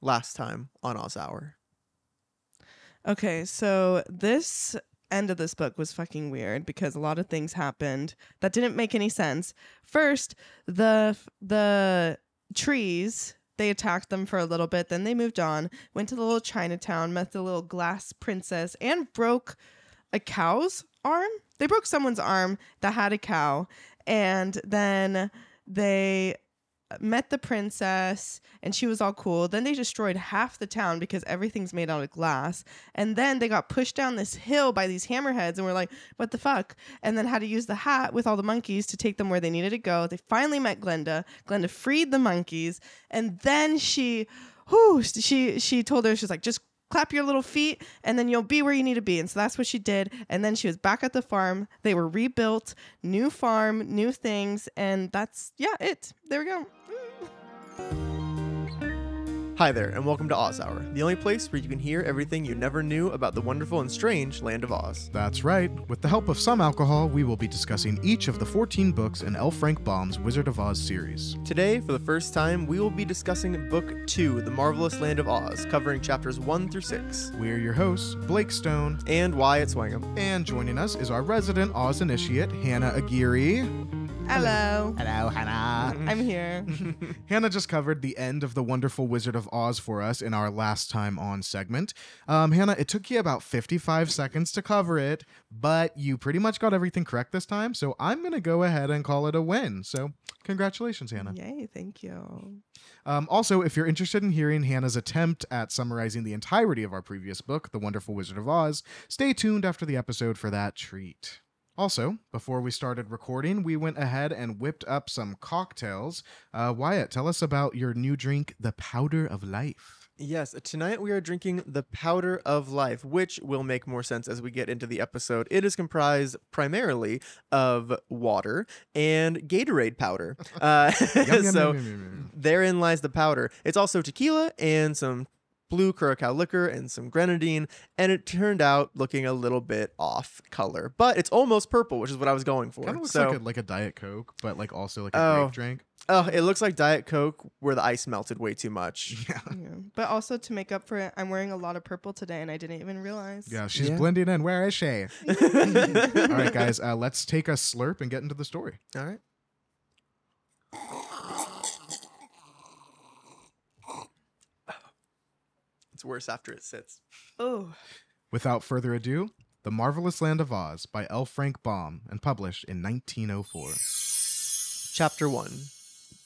last time on Oz Hour. Okay, so this end of this book was fucking weird because a lot of things happened that didn't make any sense. First, the the trees they attacked them for a little bit, then they moved on, went to the little Chinatown, met the little glass princess, and broke a cow's arm. They broke someone's arm that had a cow, and then they met the princess and she was all cool. Then they destroyed half the town because everything's made out of glass. And then they got pushed down this hill by these hammerheads and were like, what the fuck? And then had to use the hat with all the monkeys to take them where they needed to go. They finally met Glenda. Glenda freed the monkeys. And then she, whoo, she, she told her, she's like, just clap your little feet and then you'll be where you need to be. And so that's what she did. And then she was back at the farm. They were rebuilt, new farm, new things. And that's, yeah, it. There we go. Mm. Hi there, and welcome to Oz Hour, the only place where you can hear everything you never knew about the wonderful and strange land of Oz. That's right. With the help of some alcohol, we will be discussing each of the 14 books in L. Frank Baum's Wizard of Oz series. Today, for the first time, we will be discussing Book 2, The Marvelous Land of Oz, covering chapters 1 through 6, We're your hosts, Blake Stone, and Wyatt Swangham. and joining us is our resident Oz initiate, Hannah Aguirre. Hello. Hello, Hannah. I'm here. Hannah just covered the end of the wonderful Wizard of Oz for us in our last time on segment. Um, Hannah, it took you about 55 seconds to cover it, but you pretty much got everything correct this time. So I'm going to go ahead and call it a win. So congratulations, Hannah. Yay, thank you. Um, also, if you're interested in hearing Hannah's attempt at summarizing the entirety of our previous book, The Wonderful Wizard of Oz, stay tuned after the episode for that treat. Also, before we started recording, we went ahead and whipped up some cocktails. Uh, Wyatt, tell us about your new drink, The Powder of Life. Yes, tonight we are drinking the Powder of Life, which will make more sense as we get into the episode. It is comprised primarily of water and Gatorade powder. Uh, Yum, yum, so yum, therein lies the powder. It's also tequila and some blue curacao liquor and some grenadine, and it turned out looking a little bit off color, but it's almost purple, which is what I was going for. Kind of looks so, like, a, like a Diet Coke, but like also like a Oh. grape drink. oh, it looks like Diet Coke where the ice melted way too much. Yeah. Yeah. But also to make up for it, I'm wearing a lot of purple today and I didn't even realize. Yeah, she's Yeah. blending in. Where is she? All right, guys, uh, let's take a slurp and get into the story. All right. It's worse after it sits. Oh. Without further ado, The Marvelous Land of Oz by L. Frank Baum and published in 1904. Chapter 1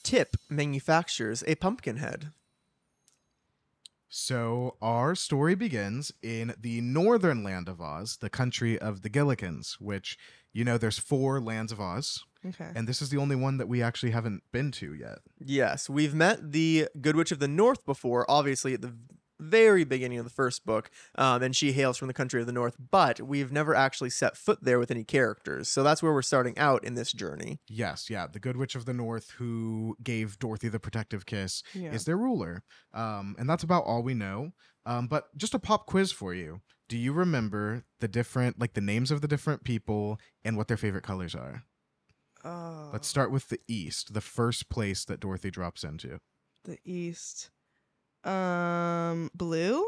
Tip manufactures a pumpkin head. So, our story begins in the northern land of Oz, the country of the Gillikins, which, you know, there's four lands of Oz, Okay. and this is the only one that we actually haven't been to yet. Yes, we've met the Good Witch of the North before, obviously at the very beginning of the first book, um, and she hails from the country of the North, but we've never actually set foot there with any characters. So that's where we're starting out in this journey. Yes, yeah, the Good Witch of the North who gave Dorothy the protective kiss Yeah. is their ruler. Um, and that's about all we know. Um, but just a pop quiz for you. Do you remember the different, like the names of the different people and what their favorite colors are? oh. Let's start with the East, the first place that Dorothy drops into. the east. Um blue?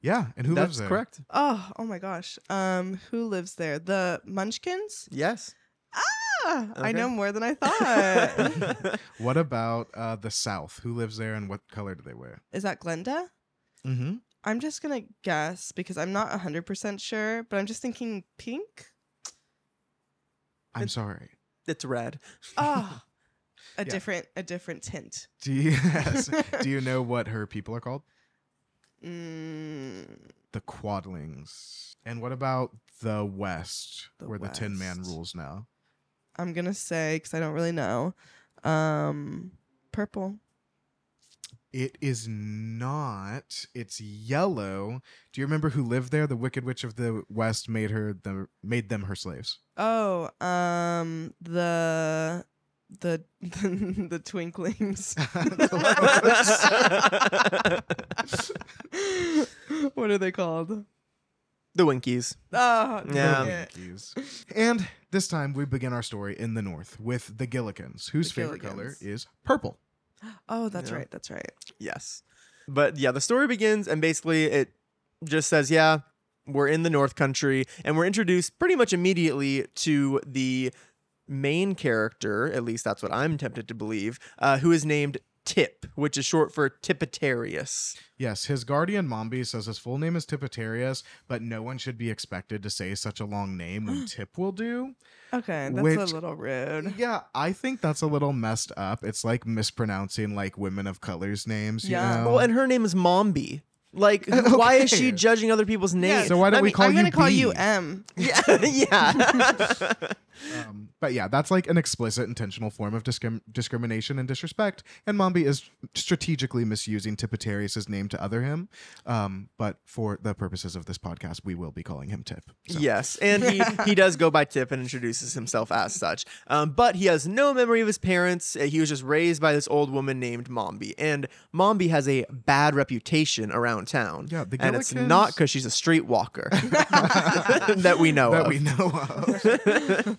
Yeah, and who that's lives there? correct. Oh, oh my gosh. Um who lives there? The Munchkins? Yes. Ah, I Okay. know more than I thought. What about uh, the South? Who lives there and what color do they wear? Is that Glenda? Mm-hmm. I'm just going to guess because I'm not 100% sure, but I'm just thinking pink? I'm It- sorry. it's red. Ah. a Yeah. different a different tint. Do you, yes. do you know what her people are called? Mm, the Quadlings. And what about the West, The where the Tin Man rules now? I'm going to say cuz I don't really know. Um purple. It is not. It's yellow. Do you remember who lived there? The Wicked Witch of the West made her the made them her slaves. Oh, um the the the, twinklings. what are they called? the Winkies. Oh, Yeah. Monkeys. and this time we begin our story in the north with the Gillikins, whose The favorite color Gillikins. is purple. Oh, that's Yeah. right. That's right. Yes. But yeah, the story begins and basically it just says, yeah, we're in the North Country and we're introduced pretty much immediately to the main character, at least that's what I'm tempted to believe, uh, who is named Tip, which is short for Tippetarius. Yes, his guardian Mombi says his full name is Tippetarius, but no one should be expected to say such a long name when Tip will do. Okay, that's Which- a little rude. Yeah, I think that's a little messed up. It's like mispronouncing like women of colors names. You Yeah. know? Well, and her name is Mombi. Like, why is she judging other people's names? So why don't I we mean, call I'm you gonna call you B? M. yeah, yeah. Um, but yeah, that's like an explicit, intentional form of discrim- discrimination and disrespect. And Mombi is strategically misusing Tippetarius's name to other him. Um, but for the purposes of this podcast, we will be calling him Tip. So. Yes, and he, he does go by Tip and introduces himself as such. Um, but he has no memory of his parents. Uh, He was just raised by this old woman named Mombi. And Mombi has a bad reputation around town. Yeah, the and it's not because she's a streetwalker that we know that of. we know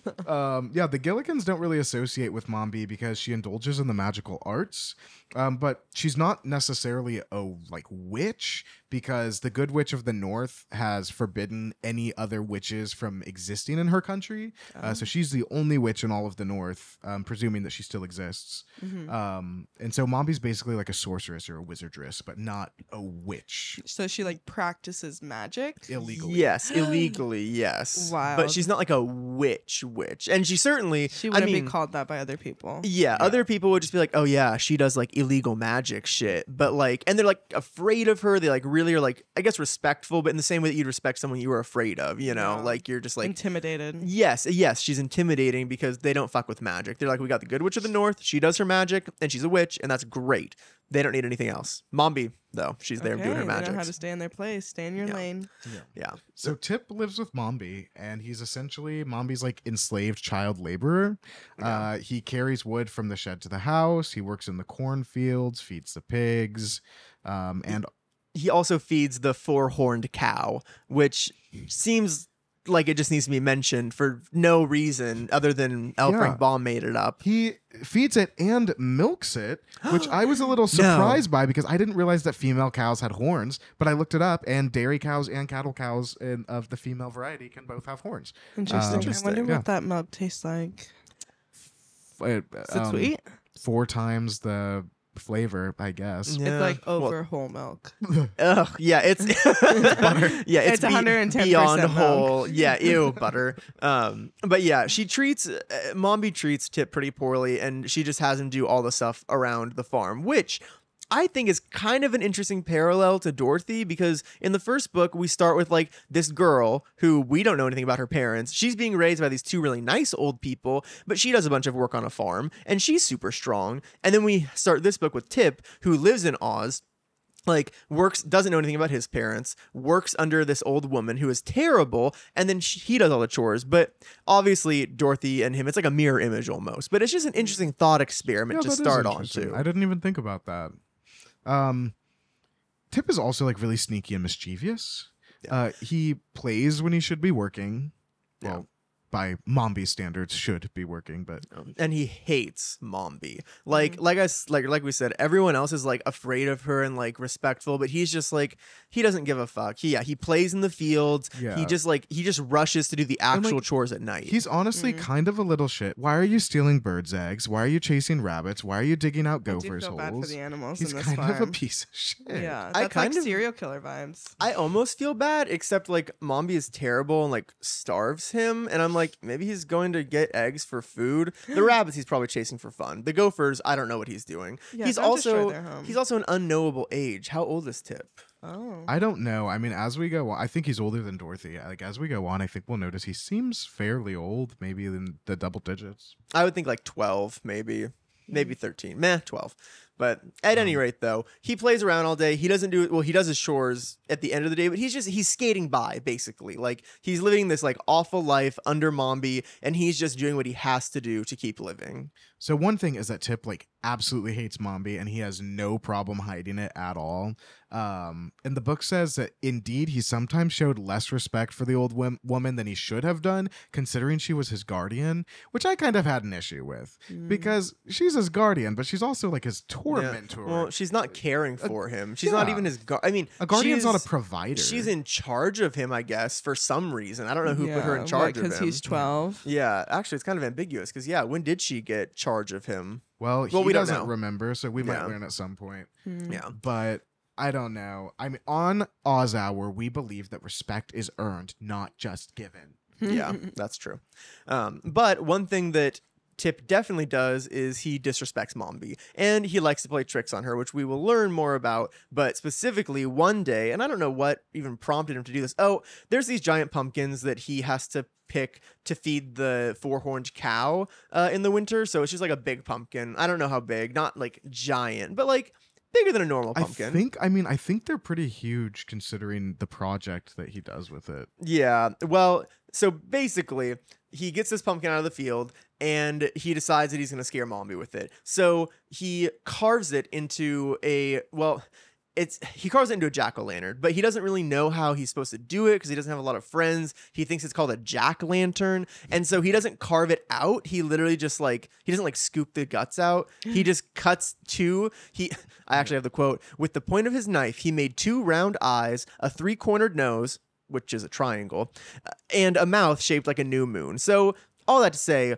of. Um, yeah, the Gillikins don't really associate with Mombi because she indulges in the magical arts, um, but she's not necessarily a like witch because the Good Witch of the North has forbidden any other witches from existing in her country. Uh, so she's the only witch in all of the North, um, presuming that she still exists. Mhm. Um, and so Mombi's basically like a sorceress or a wizardress, but not a witch So she like practices magic. illegally. Yes, illegally, yes. Wild. But she's not like a witch witch. And she certainly She wouldn't mean, be called that by other people. Yeah, other people would just be like, "Oh yeah, she does like illegal magic shit," but like, and they're like afraid of her. They like really are like, I guess, respectful, but in the same way that you'd respect someone you were afraid of. You know, Yeah. like you're just like, Intimidated. yes, yes, she's intimidating because they don't fuck with magic. They're like, we got the good witch of the north. She does her magic, and she's a witch, and that's great. They don't need anything else. Mombi, though, she's there okay, doing her magic. they know how to stay in their place, stay in your Yeah. lane. Yeah, So Tip lives with Mombi, and he's essentially Mombi's like enslaved child laborer. Uh, he carries wood from the shed to the house. He works in the cornfields, feeds the pigs, um, and he also feeds the four horned cow, which seems like it just needs to be mentioned for no reason other than L. Yeah. Frank Baum made it up. he feeds it and milks it, which I was a little surprised by because I didn't realize that female cows had horns. But I looked it up, and dairy cows and cattle cows in, of the female variety can both have horns. Interesting. I Interesting. wonder Yeah. what that milk tastes like. Uh, Is it um, sweet? Four times the flavor, I guess. Yeah. It's like Well, over whole milk. Ugh, yeah, it's butter. yeah, it's, It's be- 110% beyond milk. whole. Yeah, ew, butter. Um, but yeah, she treats uh, Mombi treats Tip pretty poorly, and she just has him do all the stuff around the farm, which. I think is kind of an interesting parallel to Dorothy because in the first book we start with like this girl who we don't know anything about her parents. She's being raised by these two really nice old people, but she does a bunch of work on a farm and she's super strong. And then we start this book with Tip who lives in Oz like works doesn't know anything about his parents works under this old woman who is terrible and then she, he does all the chores but obviously dorothy and him it's like a mirror image almost but it's just an interesting thought experiment Yeah, to start on interesting. to I didn't even think about that. Um, Tip is also like really sneaky and mischievous. Yeah. Uh, he plays when he should be working. Yeah. Well, by Mombi standards, should be working, but Um, and he hates Mombi. Like like I s- like like we said, everyone else is like afraid of her and like respectful, but he's just like he doesn't give a fuck. He yeah, he plays in the fields. Yeah. He just like he just rushes to do the actual like, chores at night. he's honestly Mhm. kind of a little shit. Why are you stealing birds' eggs? Why are you chasing rabbits? Why are you digging out I do gophers' feel bad for holes? the animals He's in this kind farm. of a piece of shit. Yeah, I kind like of- serial killer vibes. I almost feel bad, except like Mombi is terrible and like starves him, and I'm like, maybe he's going to get eggs for food. The rabbits he's probably chasing for fun. The gophers, I don't know what he's doing. Yeah, he's also he's also an unknowable age. How old is Tip? oh, I don't know. I mean, as we go on, I think he's older than Dorothy. Like as we go on, I think we'll notice he seems fairly old, maybe in the double digits. I would think like 12, maybe. Maybe 13. Meh, 12. But at any rate, though, he plays around all day. He doesn't do well. He does his chores at the end of the day, but he's just he's skating by basically. Like he's living this like awful life under Mombi, and he's just doing what he has to do to keep living. So one thing is that Tip like absolutely hates Mombi, and he has no problem hiding it at all. Um, and the book says that indeed he sometimes showed less respect for the old wom- woman than he should have done, considering she was his guardian, which I kind of had an issue with Mm. because she's his guardian, but she's also like his Yeah. tormentor. Well, she's not caring for him. She's not even his guard. I mean, a guardian's not a provider. She's in charge of him, I guess, for some reason. I don't know who put her in charge what, of him. Because he's 12. yeah, actually, it's kind of ambiguous because yeah, when did she get charge of him? well, he Well, we don't doesn't know. remember, so we might Yeah. learn at some point. Hmm. Yeah, But I don't know. I mean, on Oz Hour, we believe that respect is earned, not just given. yeah, that's true. Um, but one thing that Tip definitely does is he disrespects Mombi, and he likes to play tricks on her, which we will learn more about. But specifically, one day, and I don't know what even prompted him to do this. Oh, there's these giant pumpkins that he has to pick to feed the four-horned cow uh, in the winter. So it's just like a big pumpkin. I don't know how big, not like giant, but like bigger than a normal pumpkin. I think. I mean, I think they're pretty huge considering the project that he does with it. Yeah. Well, so basically, he gets this pumpkin out of the field and he decides that he's going to scare Mombi with it. So he carves it into a, well, it's he carves it into a jack o' lantern, but he doesn't really know how he's supposed to do it because he doesn't have a lot of friends. He thinks it's called a jack lantern, and so he doesn't carve it out. He literally just like he doesn't like scoop the guts out. He just cuts two. He I actually have the quote with the point of his knife. He made two round eyes, a three cornered nose, which is a triangle, and a mouth shaped like a new moon. So all that to say.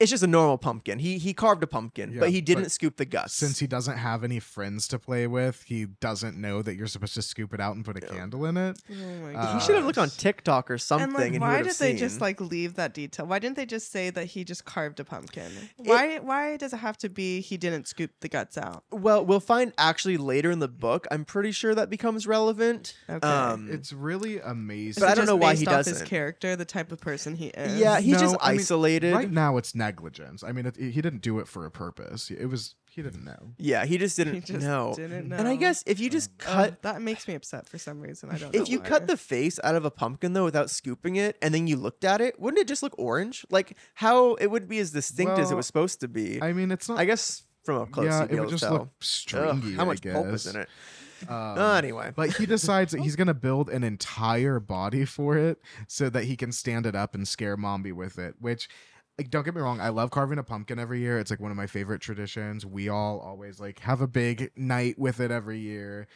It's just a normal pumpkin. He he carved a pumpkin, Yeah, but he didn't but scoop the guts. Since he doesn't have any friends to play with, he doesn't know that you're supposed to scoop it out and put a candle in it. Oh my Uh, he should have looked on. TikTok or something. And like, he why would did have they just like leave that detail? Why didn't they just say that he just carved a pumpkin? Why? why does it have to be he didn't scoop the guts out? Well, we'll find actually later in the book. I'm pretty sure that becomes relevant. Okay. Um, It's really amazing. But I don't know why he based off His doesn't. character, the type of person he is. yeah, he's No, just I mean, isolated. Right now, it's negligence. I mean, it, he didn't do it for a purpose. It was he didn't know. Yeah, he just didn't he just know. didn't know. And I guess if you just Oh, cut, that makes me upset for some reason. I don't. know if you why. cut the face out of a pumpkin though without scooping it, and then you looked at it, wouldn't it just look orange? Like how it would be as distinct as it Well, was supposed to be. I, I mean, it's not. I guess from up close, yeah, you'd be it able would to just tell. look Ugh, stringy. how much I pulp is guess. in it? Um, Uh, anyway, But he decides that he's going to build an entire body for it so that he can stand it up and scare Mombi with it, which like, don't get me wrong, I love carving a pumpkin every year. It's like one of my favorite traditions. We all always like have a big night with it every year.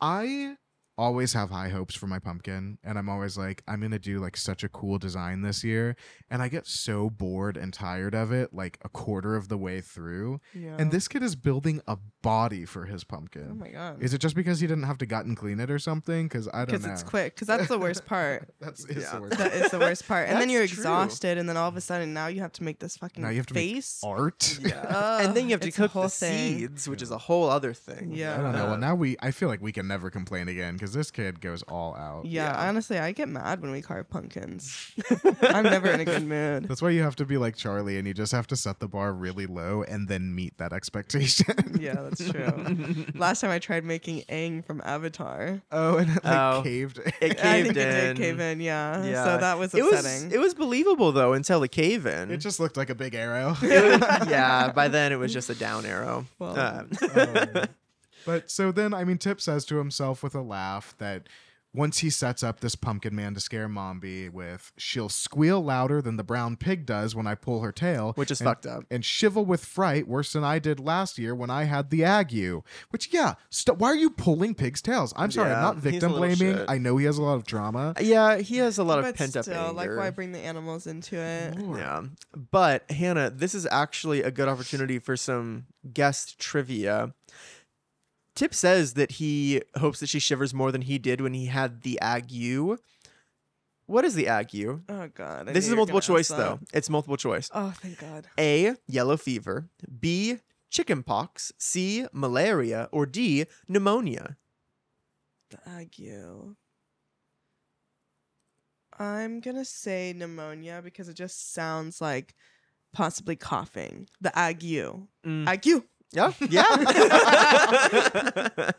I always have high hopes for my pumpkin and I'm always like I'm going to do like such a cool design this year and I get so bored and tired of it like a quarter of the way through. Yeah. And this kid is building a body for his pumpkin. Oh my god. Is it just because he didn't have to gut and clean it or something? Because I don't know. Because it's quick. Because that's the worst part. That's is Yeah. the worst. That is the worst part. And then you're true. exhausted, and then all of a sudden now you have to make this fucking Now you have to make face. Art. yeah, and then you have to cook whole the thing. seeds, which is a whole other thing. Yeah. I don't know. Uh, Well, now we. I feel like we can never complain again because this kid goes all out. Yeah, Yeah. honestly, I get mad when we carve pumpkins. I'm never in a good mood. That's why you have to be like Charlie, and you just have to set the bar really low and then meet that expectation. Yeah, that's true. Last time I tried making Aang from Avatar. oh, and it like Oh. caved. It I caved think it in. did cave in, yeah. Yeah. So that was It was it was believable though until the cave in. it just looked like a big arrow. It was- yeah, by then it was just a down arrow. Well, Uh, Um, but so then, I mean, Tip says to himself with a laugh that once he sets up this pumpkin man to scare Mombi with, she'll squeal louder than the brown pig does when I pull her tail, which is and, fucked up. and shivel with fright worse than I did last year when I had the ague. Which, yeah, st- why are you pulling pigs' tails? I'm sorry, I'm not victim blaming. shit. I know he has a lot of drama. Yeah, he has a lot of but pent up still, anger. like, why bring the animals into it? Yeah. But Hannah, this is actually a good opportunity for some guest trivia. Tip says that he hopes that she shivers more than he did when he had the ague. What is the ague? Oh god. I This is multiple choice though. It's multiple choice. Oh, thank God. A. Yellow fever. B. Chickenpox. C. Malaria. Or D. Pneumonia. The ague. I'm gonna say pneumonia because it just sounds like possibly coughing. The ague. Mm. Ague. Yeah, yeah,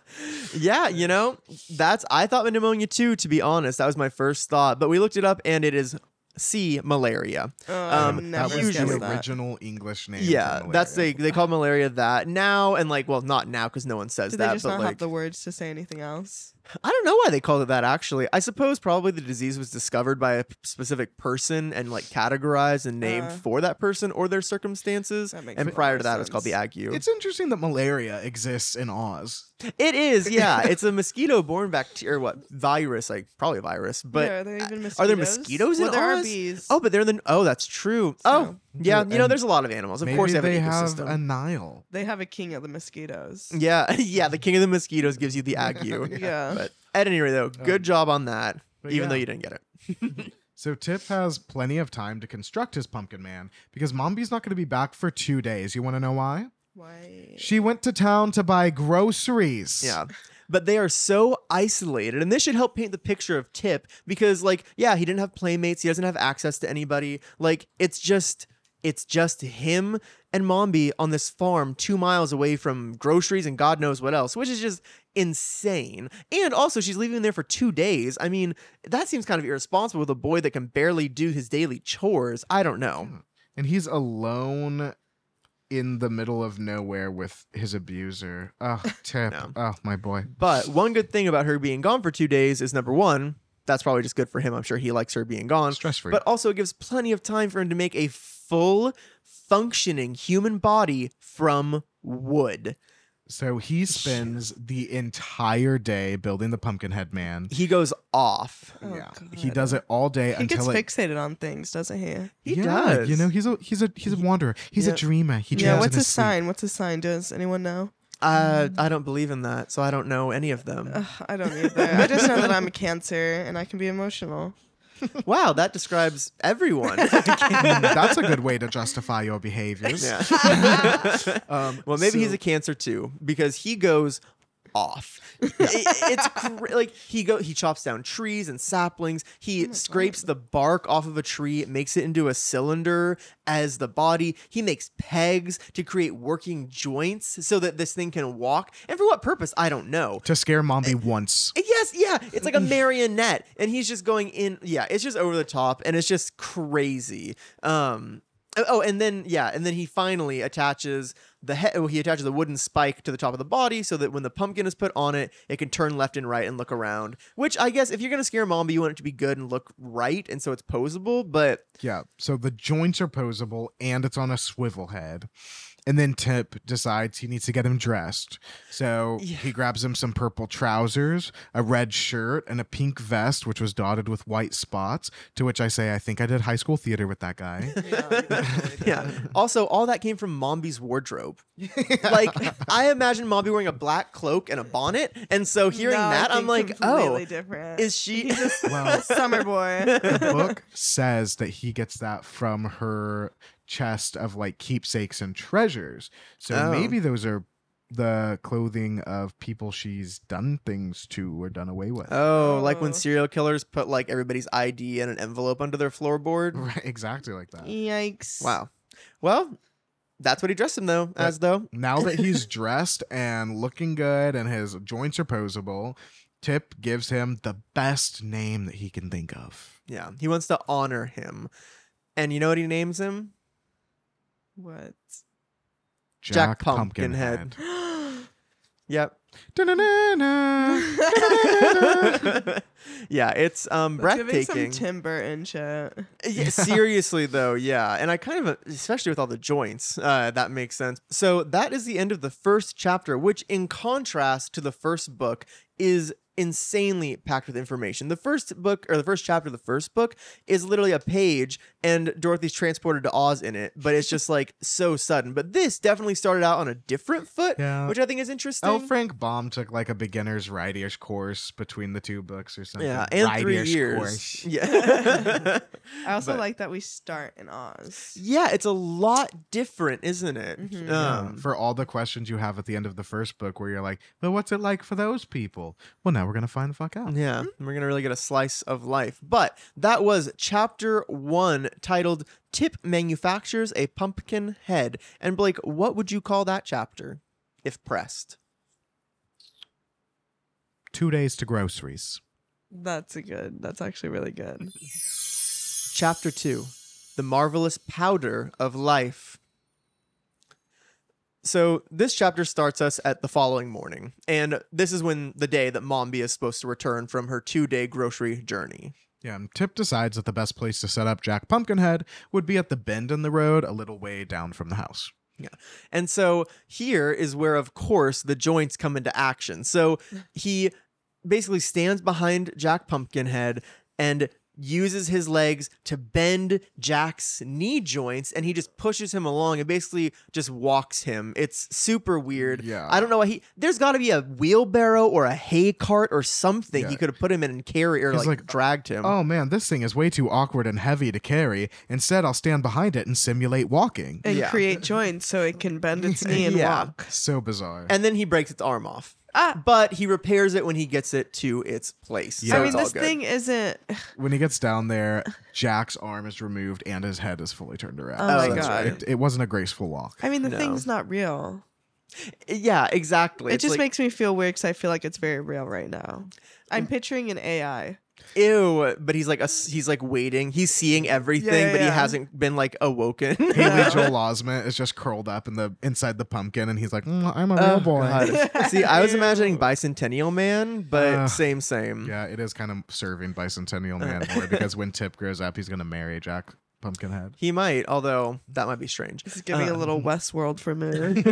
yeah. You know, that's I thought pneumonia too. To be honest, that was my first thought. But we looked it up, and it is C. Malaria. Oh, Um, I that was the guessed that. original English name. Yeah, that's they they call malaria that now, and like, well, not now because no one says Do that. they just but not like, have the words to say anything else? I don't know why they called it that. Actually, I suppose probably the disease was discovered by a specific person and like categorized and named Uh. for that person or their circumstances. That makes And prior to that, it was called the ague. It's interesting that malaria exists in Oz. It is, yeah. it's a mosquito-borne bacteria, what virus? Like probably a virus, but yeah, are there even mosquitoes? are there mosquitoes well, in there Oz? are bees. oh, but they're the oh, that's true. oh, yeah. You know, there's a lot of animals. Of Maybe course, they have they an have a Nile. they have a king of the mosquitoes. Yeah, yeah. The king of the mosquitoes gives you the ague. Yeah. But at any rate, though, good Um, job on that. but Even yeah. though you didn't get it. So Tip has plenty of time to construct his pumpkin man because Mombi's not going to be back for two days. You want to know why? Why? She went to town to buy groceries. Yeah. But they are so isolated, and this should help paint the picture of Tip because, like, yeah, he didn't have playmates, he doesn't have access to anybody. Like, it's just, it's just him and Mombi on this farm two miles away from groceries and God knows what else, which is just insane. And also, she's leaving there for two days. I mean, that seems kind of irresponsible with a boy that can barely do his daily chores. I don't know. And he's alone in the middle of nowhere with his abuser. Oh, Tip. No. Oh, my boy. But one good thing about her being gone for two days is number one, that's probably just good for him. I'm sure he likes her being gone. Stress free. But also, it gives plenty of time for him to make a full functioning human body from wood. So he spends the entire day building the Pumpkinhead Man. He goes off. Oh, yeah, he does it all day He gets it. fixated on things, doesn't he? He yeah, does. You know, he's a he's a he's a wanderer. He's Yeah. a dreamer. He yeah. What's in his sleep. sign? What's his sign? Does anyone know? Uh, I don't believe in that, so I don't know any of them. Ugh, I don't either. I just know that I'm a Cancer and I can be emotional. Wow, that describes everyone. That's a good way to justify your behaviors. yeah. Um, Well, maybe he's a cancer too because he goes off. It- it's cra- like he go he chops down trees and saplings. He my scrapes the bark off of a tree, makes it into a cylinder as the body. He makes pegs to create working joints so that this thing can walk. And for what purpose? I don't know. to scare Mombi once. Yes, yeah, it's like a marionette, and he's just going in. Yeah, it's just over the top, and it's just crazy. Um, oh, and then yeah, and then he finally attaches the head. Oh, he attaches a wooden spike to the top of the body, so that when the pumpkin is put on it, it can turn left and right and look around. Which I guess if you're gonna scare a Mombi, you want it to be good and look right, and so it's posable. But Yeah. So the joints are posable and it's on a swivel head. And then Tip decides he needs to get him dressed. So Yeah. he grabs him some purple trousers, a red shirt, and a pink vest, which was dotted with white spots. To which I say, I think I did high school theater with that guy. yeah. Also, all that came from Mombi's wardrobe. Like I imagine Mombi wearing a black cloak and a bonnet, and so hearing No, that, I'm like, completely oh, different. is she? Just Well, a summer boy. the book says that he gets that from her chest of like keepsakes and treasures. So Oh. maybe those are the clothing of people she's done things to or done away with. Oh, like when Oh. serial killers put like everybody's ID in an envelope under their floorboard. Right, exactly like that. Yikes. Wow. Well, that's what he dressed him though, as though. Now that he's dressed and looking good and his joints are posable, Tip gives him the best name that he can think of. Yeah, he wants to honor him, and you know what he names him? What? Jack Pumpkinhead. Yep. Da-na-na-na. yeah, it's um That's breathtaking. some Tim Burton shit. Yeah, seriously though, yeah, and I kind of, especially with all the joints, uh, that makes sense. So that is the end of the first chapter, which, in contrast to the first book, is insanely packed with information. The first book, or the first chapter of the first book, is literally a page, and Dorothy's transported to Oz in it, but it's just like so sudden. But this definitely started out on a different foot, Yeah. which I think is interesting. Oh, Frank Baum took like a beginner's writer's course between the two books or something. yeah, and three years. course. Yeah. I also But- like that we start in Oz. yeah, it's a lot different, isn't it? Mhm. Yeah, Um, for all the questions you have at the end of the first book where you're like, well, what's it like for those people? Well, now we're going to find the fuck out. Yeah, we're gonna really get a slice of life. But that was chapter one, titled "Tip Manufactures a Pumpkin Head." And Blake, what would you call that chapter, if pressed? Two days to groceries. That's a good. That's actually really good. Chapter 2 The Marvelous Powder of Life. So, this chapter starts us at the following morning, and this is when the day that Mombi is supposed to return from her two day grocery journey. Yeah, and Tip decides that the best place to set up Jack Pumpkinhead would be at the bend in the road a little way down from the house. Yeah. And so here is where, of course, the joints come into action. So he basically stands behind Jack Pumpkinhead and uses his legs to bend Jack's knee joints and he just pushes him along and basically just walks him. It's super weird. Yeah. I don't know why he there's got to be a wheelbarrow or a hay cart or something Yeah. he could have put him in and carry or like, like, dragged him. Oh man, this thing is way too awkward and heavy to carry. Instead, I'll stand behind it and simulate walking. and Yeah. create joints so it can bend its knee and Yeah. walk. So bizarre. And then he breaks its arm off. Ah. But he repairs it when he gets it to its place. Yeah. So I mean, it's all this good. thing isn't. when he gets down there, Jack's arm is removed and his head is fully turned around. Oh my So it's- God. It, it wasn't a graceful walk. I mean, the No. thing's not real. Yeah, exactly. It It's just like, makes me feel weird because I feel like it's very real right now. I'm picturing an AI. Ew, but he's like a, he's like waiting. He's seeing everything, Yeah, yeah, but he yeah. hasn't been like awoken. Haley Yeah. Joel Osment is just curled up in the inside the pumpkin, and he's like, "Mm, "I'm a real Oh, boy." See, I was imagining Bicentennial Man, but Ugh. same, same. Yeah, it is kind of serving Bicentennial Man more because when Tip grows up, he's gonna marry Jack Pumpkinhead. He might, although that might be strange. This is giving a Uh, little Westworld for me.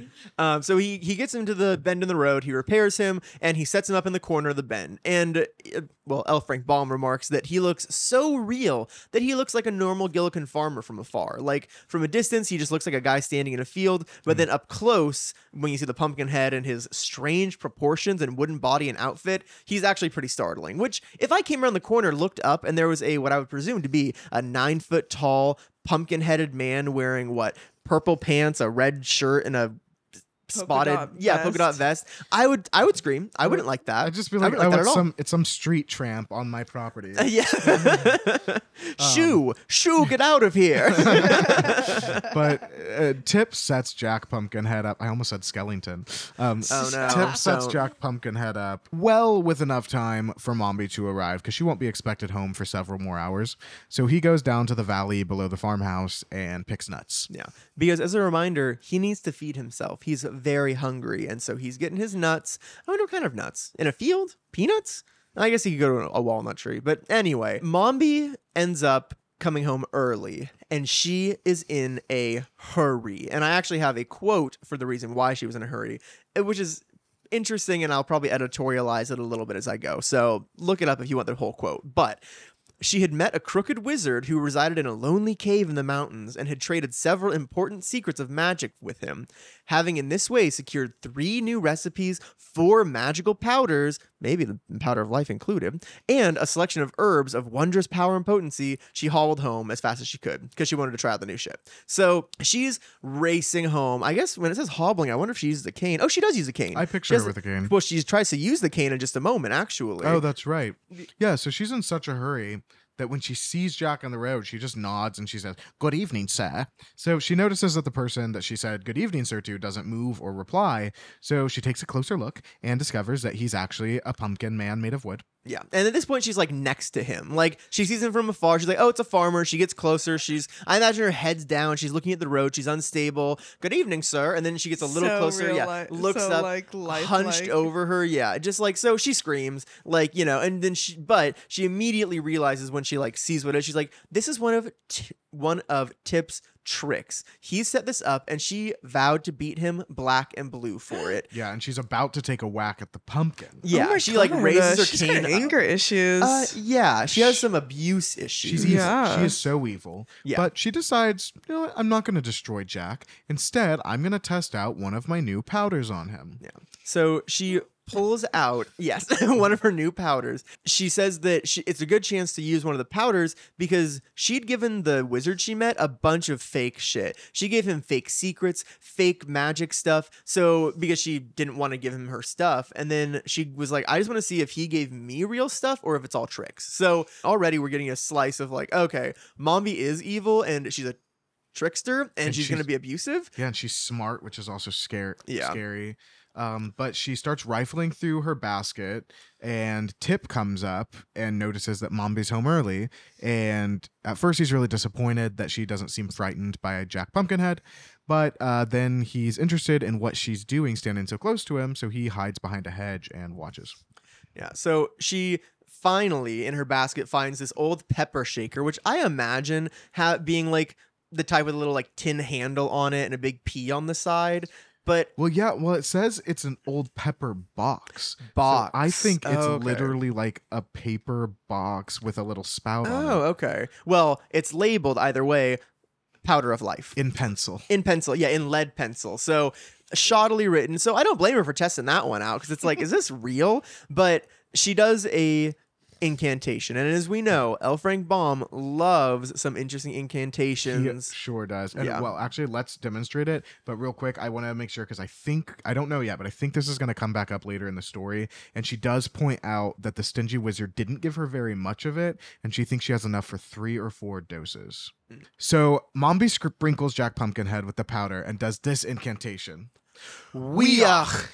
Um, so he he gets him to the bend in the road. He repairs him and he sets him up in the corner of the bend. And uh, well, L. Frank Baum remarks that he looks so real that he looks like a normal Gillikin farmer from afar. Like from a distance, he just looks like a guy standing in a field. But hmm. then up close, when you see the pumpkin head and his strange proportions and wooden body and outfit, he's actually pretty startling. Which, if I came around the corner, looked up, and there was a what I would presume to be a nine foot tall pumpkin headed man wearing what purple pants, a red shirt, and a spotted dot yeah polka dot vest i would i would scream i wouldn't like that I'd just be I like, wouldn't "Oh, that it's some it's some street tramp on my property." yeah Um, shoo shoo get out of here but uh, Tip sets Jack Pumpkinhead up. I almost said Skellington. Um, Oh, no. Tip sets Don't. Jack Pumpkinhead up well with enough time for Mombi to arrive because she won't be expected home for several more hours. So he goes down to the valley below the farmhouse and picks nuts. yeah because as a reminder he needs to feed himself he's very hungry and so he's getting his nuts. I wonder what kind of nuts? In a field? Peanuts? I guess he could go to a walnut tree but anyway mombi ends up coming home early and she is in a hurry. And i actually have a quote for the reason why she was in a hurry eh, which is interesting and I'll probably editorialize it a little bit as I go. So look it up if you want the whole quote. But she had met a crooked wizard who resided in a lonely cave in the mountains and had traded several important secrets of magic with him. Having in this way secured three new recipes, four magical powders, maybe the powder of life included, and a selection of herbs of wondrous power and potency, she hauled home as fast as she could because she wanted to try out the new shit. So she's racing home. I guess when it says hobbling, I wonder if she uses a cane. Oh, she does use a cane. I picture her with a cane. Well, she tries to use the cane in just a moment, actually. Oh, that's right. Yeah, so she's in such a hurry that when she sees Jack on the road, she just nods and she says, Good evening, sir. So she notices that the person that she said, Good evening, sir, to doesn't move or reply. So she takes a closer look and discovers that he's actually a pumpkin man made of wood. Yeah. And at this point, she's like next to him. Like she sees him from afar. She's like, oh, it's a farmer. She gets closer. She's, I imagine her head's down. She's looking at the road. She's unstable. Good evening, sir. And then she gets a little So closer. yeah. li- looks so, up, like, hunched over her. Yeah. Just like, so she screams, like, you know, and then she, but she immediately realizes when she like sees what it is, she's like, this is one of, t- one of Tip's tricks. He set this up and she vowed to beat him black and blue for it. Yeah, and she's about to take a whack at the pumpkin. Yeah. Oh my she like raises her she's cane. got anger issues. Uh, yeah, she has some abuse issues. She's evil. Yeah. She is so evil. Yeah. But she decides, you know what? I'm not going to destroy Jack. Instead, I'm going to test out one of my new powders on him. Yeah. So she pulls out, yes, one of her new powders. She says that she, it's a good chance to use one of the powders because she'd given the wizard she met a bunch of fake shit. She gave him fake secrets, fake magic stuff. So because she didn't want to give him her stuff, and then she was like, I just want to see if he gave me real stuff or if it's all tricks. So already we're getting a slice of like, okay, Mombi is evil and she's a trickster and, And she's, going to be abusive. Yeah, and she's smart, which is also scary. Yeah. Scary. Um, but she starts rifling through her basket, and Tip comes up and notices that Mombi's home early. And at first, he's really disappointed that she doesn't seem frightened by Jack Pumpkinhead. But uh, then he's interested in what she's doing standing so close to him, so he hides behind a hedge and watches. Yeah. So she finally in her basket finds this old pepper shaker, which I imagine ha- being like the type with a little like tin handle on it and a big P on the side. But Well, yeah, well, it says it's an old pepper box. So box. I think it's Okay. literally like a paper box with a little spout on Oh, okay. Well, it's labeled either way, powder of life. in pencil. in pencil yeah in lead pencil so shoddily written so i don't blame her for testing that one out because it's like is this real but she does a incantation and as we know l frank baum loves some interesting He incantations sure does. And Yeah. well, actually, let's demonstrate it. But real quick, I want to make sure because I think I don't know yet, but I think this is going to come back up later in the story. And she does point out that the stingy wizard didn't give her very much of it, and she thinks she has enough for three or four doses. Mm. So Mombi sprinkles Jack Pumpkinhead with the powder and does this incantation. Weach,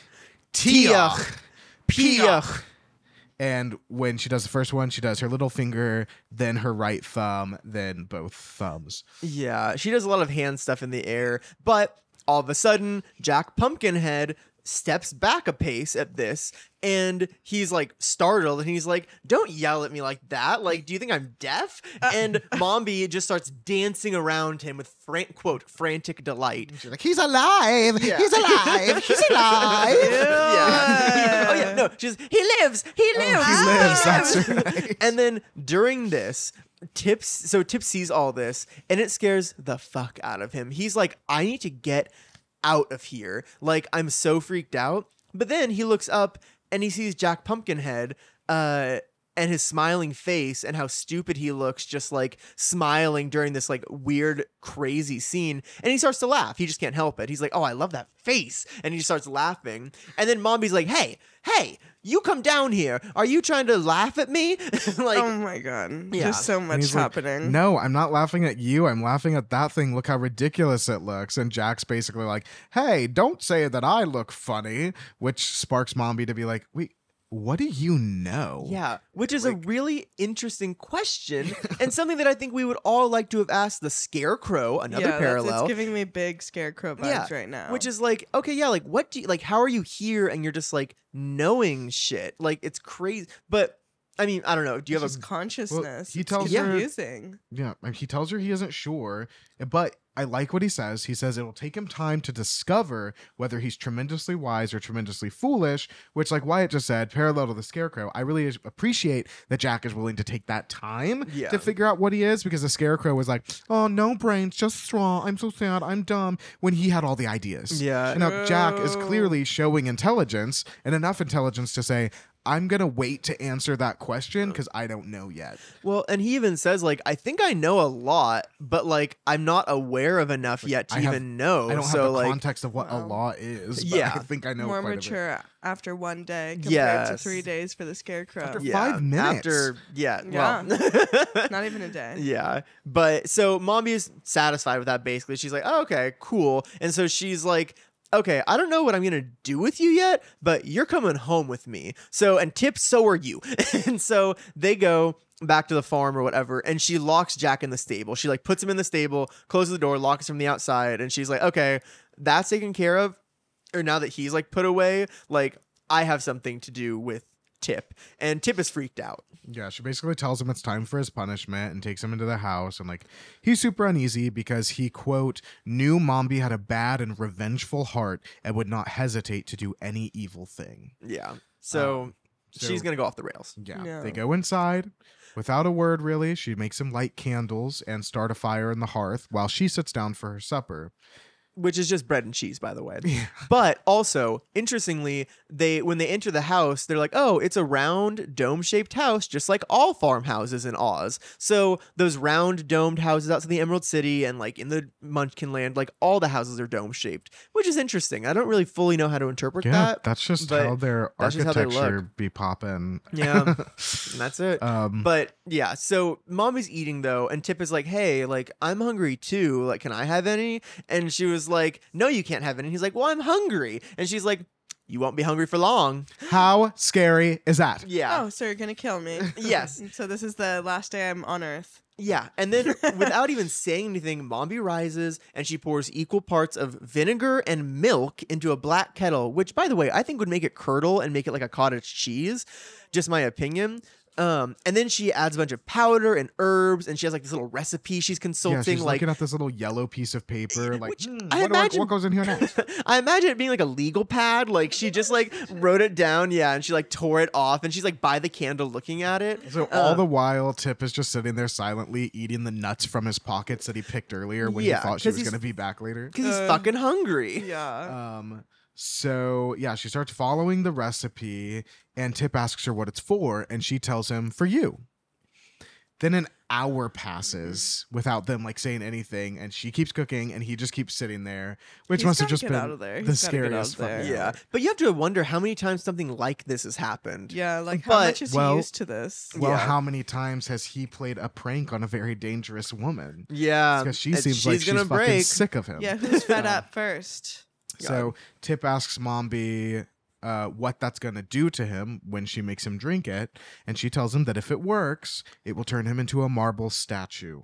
tiach, piach. And when she does the first one, she does her little finger, then her right thumb, then both thumbs. yeah she does a lot of hand stuff in the air but all of a sudden jack pumpkinhead steps back a pace at this and he's like startled and he's like don't yell at me like that like do you think i'm deaf uh. and mombi just starts dancing around him with fran- quote frantic delight She's like, he's alive! Yeah. He's alive! He's alive! yeah. oh yeah no she's he lives he oh, lives he lives, that's right. and then during this tips so tip sees all this and it scares the fuck out of him he's like i need to get out of here. Like i'm so freaked out. But then he looks up and he sees jack pumpkinhead uh and his smiling face and how stupid he looks just like smiling during this like weird crazy scene and he starts to laugh he just can't help it he's like oh i love that face and he starts laughing and then mombi's like hey hey you come down here are you trying to laugh at me like oh my god. Yeah. Just so much he's like, happening. no, I'm not laughing at you. I'm laughing at that thing. Look how ridiculous it looks. And Jack's basically like, hey, don't say that I look funny, which sparks Mombi to be like, wait, what do you know? Yeah, which is a really interesting question and something that I think we would all like to have asked the Scarecrow. Another yeah, that's- parallel, It's giving me big scarecrow vibes Yeah, right now. which is like, okay, yeah, like what do you like? How are you here and you're just like knowing shit? Like it's crazy. But I mean, I don't know. Do you have Just a consciousness. he It's tells her- confusing. Yeah, he tells her he isn't sure, but I like what he says. He says it'll take him time to discover whether he's tremendously wise or tremendously foolish, which, like Wyatt just said, parallel to the Scarecrow, I really appreciate that Jack is willing to take that time Yeah. to figure out what he is because the Scarecrow was like, oh, no brains, just straw. I'm so sad. I'm dumb. When he had all the ideas. Yeah. And now Jack is clearly showing intelligence and enough intelligence to say, I'm going to wait to answer that question because I don't know yet. well? And he even says like, I think I know a lot, but like I'm not aware of enough yet to I have- even know. I don't so have the like, context of what a law is. But Yeah. I think I know More quite a bit. mature after one day compared to three days for the scarecrow. After yeah, five minutes. after yeah, Yeah. well. Not even a day. Yeah. But so Mombi is satisfied with that basically. She's like, oh, okay, cool. And so she's like, okay, I don't know what I'm going to do with you yet, but you're coming home with me. So, and Tip, so are you. and so they go back to the farm or whatever and she locks Jack in the stable. She like puts him in the stable, closes the door, locks from the outside and she's like, "Okay, that's taken care of." Or now that he's like put away, like I have something to do with Tip. And Tip is freaked out. Yeah, she basically tells him it's time for his punishment and takes him into the house. And like, he's super uneasy because he, quote, knew Mombi had a bad and revengeful heart and would not hesitate to do any evil thing. Yeah. So, Um, so- she's going to go off the rails. Yeah. No. They go inside. Without a word, really, she makes him light candles and start a fire in the hearth while she sits down for her supper. Which is just bread and cheese by the way Yeah. but also interestingly they when they enter the house they're like oh it's a round dome shaped house just like all farmhouses in oz so those round domed houses outside the emerald city and like in the munchkin land like all the houses are dome shaped which is interesting i don't really fully know how to interpret Yeah, that that's just how their just how architecture be popping. yeah and that's it um, But yeah, so Mombi's eating though, and Tip is like, "Hey, like I'm hungry too. Like, can I have any?" And she was like, "No, you can't have it." And he's like, "Well, I'm hungry." And she's like, you won't be hungry for long. How scary is that? Yeah. Oh, so you're gonna kill me? Yes. So this is the last day I'm on Earth. Yeah, and then without even saying anything, Mombi rises and she pours equal parts of vinegar and milk into a black kettle, which, by the way, I think would make it curdle and make it like a cottage cheese. Just my opinion. Um, and then she adds a bunch of powder and herbs, and she has like this little recipe she's consulting. Yeah, consulting. she's like, looking at this little yellow piece of paper. Like, hmm, I what, do I- imagine- what goes in here next? I imagine it being like a legal pad. Like she just like wrote it down, yeah, and she like tore it off, and she's like by the candle looking at it. So Uh, all the while, Tip is just sitting there silently eating the nuts from his pockets that he picked earlier when Yeah, he thought she was going to be back later. because he's Uh, fucking hungry. Yeah. Um, so yeah, she starts following the recipe, and Tip asks her what it's for, and she tells him for you. Then an hour passes mm-hmm. without them like saying anything, and she keeps cooking, and he just keeps sitting there, which He's must have gotta just get been out of there. the He's gotta get out scariest of there. fucking Yeah, but you have to wonder how many times something like this has happened. Yeah, like how But- much is well- he used to this? Well, Yeah. how many times has he played a prank on a very dangerous woman? Yeah, Because she and seems like she's gonna fucking break. sick of him. Yeah, who's fed up first? So Tip asks Mombi uh, what that's going to do to him when she makes him drink it, and she tells him that if it works, it will turn him into a marble statue.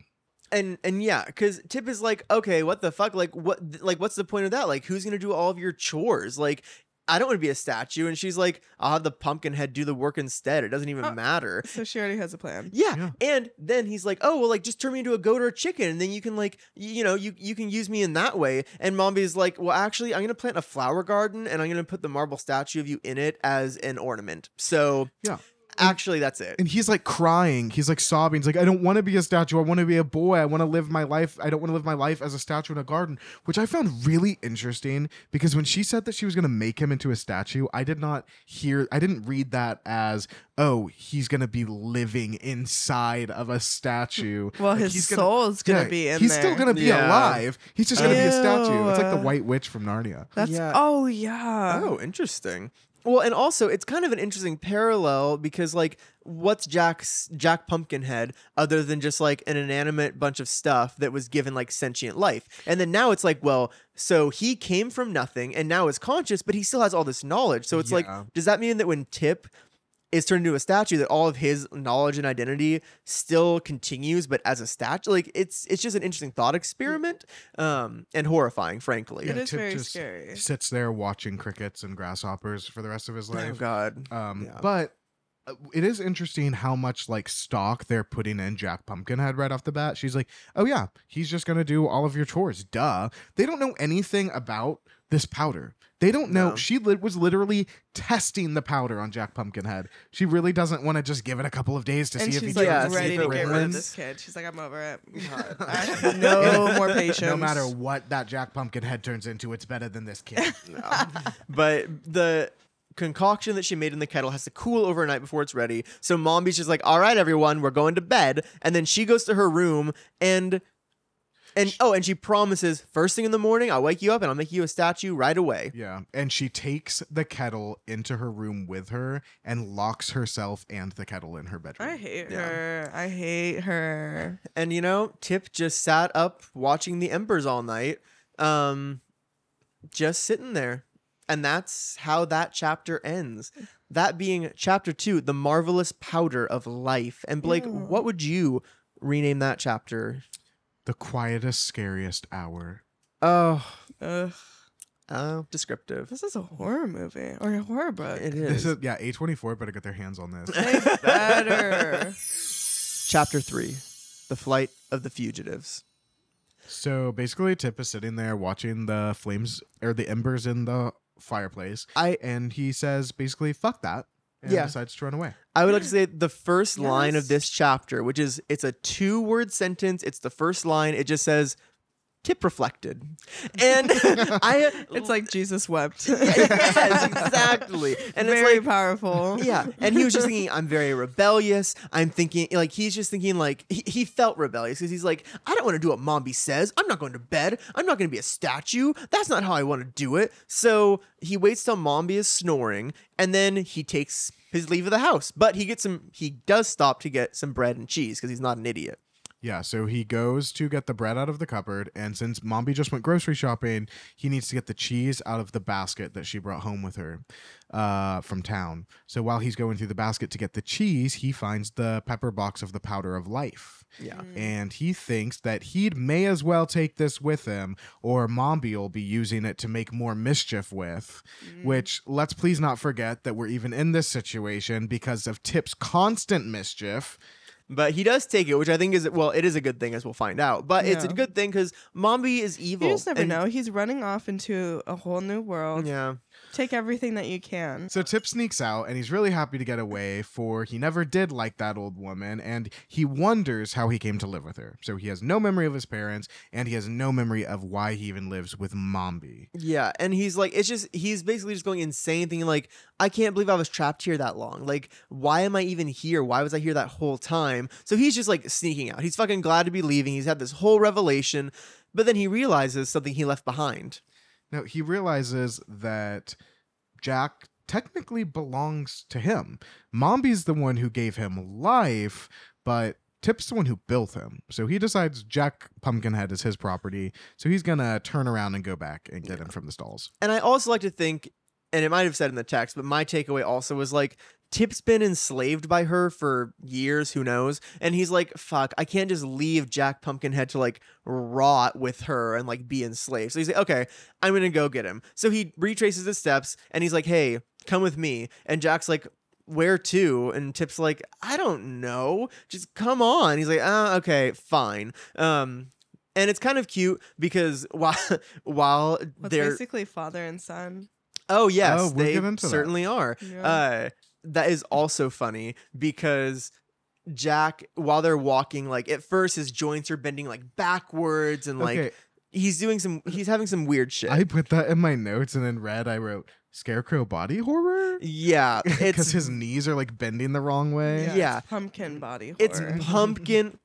and and yeah, because Tip is like, okay, what the fuck? Like, what? Like, what's the point of that? Like, who's gonna do all of your chores? Like, I don't want to be a statue. And she's like, I'll have the pumpkin head do the work instead. It doesn't even Oh. matter. So she already has a plan. Yeah. Yeah. and then he's like, "Oh well, like just turn me into a goat or a chicken, and then you can like, y- you know, you you can use me in that way." And Mombi's like, "Well, actually, I'm gonna plant a flower garden, and I'm gonna put the marble statue of you in it as an ornament." So Yeah. Actually, that's it. And he's like crying. He's like sobbing. He's like, I don't want to be a statue. I want to be a boy. I want to live my life. I don't want to live my life as a statue in a garden, which I found really interesting because when she said that she was going to make him into a statue, I did not hear, I didn't read that as, oh, he's going to be living inside of a statue. Well, Like, his he's gonna- soul's gonna Yeah, be in there, He's there. still gonna be Yeah. alive. He's just gonna be a statue. It's like the White Witch from Narnia. That's Yeah. oh yeah. Oh, interesting. Well, and also it's kind of an interesting parallel because like what's Jack's Jack Pumpkinhead other than just like an inanimate bunch of stuff that was given like sentient life. And then now it's like, well, so he came from nothing and now is conscious, but he still has all this knowledge. So it's Yeah. like does that mean that when Tip is turned into a statue that all of his knowledge and identity still continues but as a statue like it's it's just an interesting thought experiment um and horrifying frankly It Yeah, is Tip very just scary. Sits there watching crickets and grasshoppers for the rest of his life oh life. god Um, Yeah. but uh, it is interesting how much like stock they're putting in Jack Pumpkinhead right off the bat. She's like, "Oh yeah, he's just gonna do all of your chores." Duh. They don't know anything about this powder. They don't know. No. She li- was literally testing the powder on Jack Pumpkinhead. She really doesn't want to just give it a couple of days to and see if she's he like Yeah, turns see ready to get rid of this kid. She's like, I'm over it. I have no more patience. No matter what that Jack Pumpkinhead turns into, it's better than this kid. No. but the concoction that she made in the kettle has to cool overnight before it's ready. So Mombi's just like, "All right, everyone, we're going to bed." And then she goes to her room and and oh, and she promises first thing in the morning, I'll wake you up and I'll make you a statue right away. Yeah, and she takes the kettle into her room with her and locks herself and the kettle in her bedroom. I hate Yeah. her. I hate her. And you know, Tip just sat up watching the embers all night, um, just sitting there. And that's how that chapter ends. That being chapter two, the marvelous powder of life. And Blake, Ew. what would you rename that chapter? The quietest, scariest hour. Oh, Ugh. oh, descriptive. This is a horror movie or a horror book. It This is. is yeah, A24 better get their hands on this. They better. Chapter three, the flight of the fugitives. so basically Tip is sitting there watching the flames or the embers in the fireplace I and he says basically fuck that and Yeah. decides to run away. I would like to say the first line of this chapter, which is it's a two word sentence. It's the first line. It just says tip reflected. And I It's like Jesus wept. yes, exactly. And Very it's like powerful. yeah, and he was just thinking, I'm very rebellious. I'm thinking, like, he's just thinking, like, he, he felt rebellious because he's like, I don't want to do what Mombi says. I'm not going to bed. I'm not going to be a statue. That's not how I want to do it. So he waits till Mombi is snoring, and then he takes his leave of the house. But he gets some, he does stop to get some bread and cheese because he's not an idiot. Yeah, so he goes to get the bread out of the cupboard, and since Mombi just went grocery shopping, he needs to get the cheese out of the basket that she brought home with her uh, from town. So while he's going through the basket to get the cheese, he finds the pepper box of the powder of life. Yeah. Mm. And he thinks that he'd may as well take this with him, or Mombi will be using it to make more mischief with. Mm. Which, let's please not forget that we're even in this situation because of Tip's constant mischief. But he does take it, which I think is well, it is a good thing as we'll find out. But it's a Yeah. good thing because Mombi is evil. You just never and- know. He's running off into a whole new world. Yeah. Take everything that you can. So Tip sneaks out and he's really happy to get away, for he never did like that old woman, and he wonders how he came to live with her. So he has no memory of his parents, and he has no memory of why he even lives with Mombi. Yeah, and he's like, it's just he's basically just going insane, thinking like, I can't believe I was trapped here that long. Like, why am I even here? Why was I here that whole time? So he's just like sneaking out. He's fucking glad to be leaving. He's had this whole revelation, but then he realizes something he left behind. Now he realizes that Jack technically belongs to him. Mombi's the one who gave him life, but Tip's the one who built him. So he decides Jack Pumpkinhead is his property. So he's gonna turn around and go back and get him from the stalls. And I also like to think, and it might have said in the text, but my takeaway also was like, Tip's been enslaved by her for years, who knows? And he's like, fuck, I can't just leave Jack Pumpkinhead to like rot with her and like be enslaved. So he's like, okay, I'm gonna go get him. So he retraces his steps and he's like, hey, come with me. And Jack's like, where to? And Tip's like, I don't know. Just come on. He's like, ah, okay, fine. Um, and it's kind of cute because while while Well, they're basically father and son. Oh yes, Oh, we'll they get into that. certainly are. Yeah. Uh, that is also funny because Jack, while they're walking, like at first his joints are bending like backwards and like okay, he's doing some, he's having some weird shit. I put that in my notes, and in red I wrote "scarecrow body horror" yeah, because his knees are like bending the wrong way. Yeah. it's pumpkin body it's pumpkin,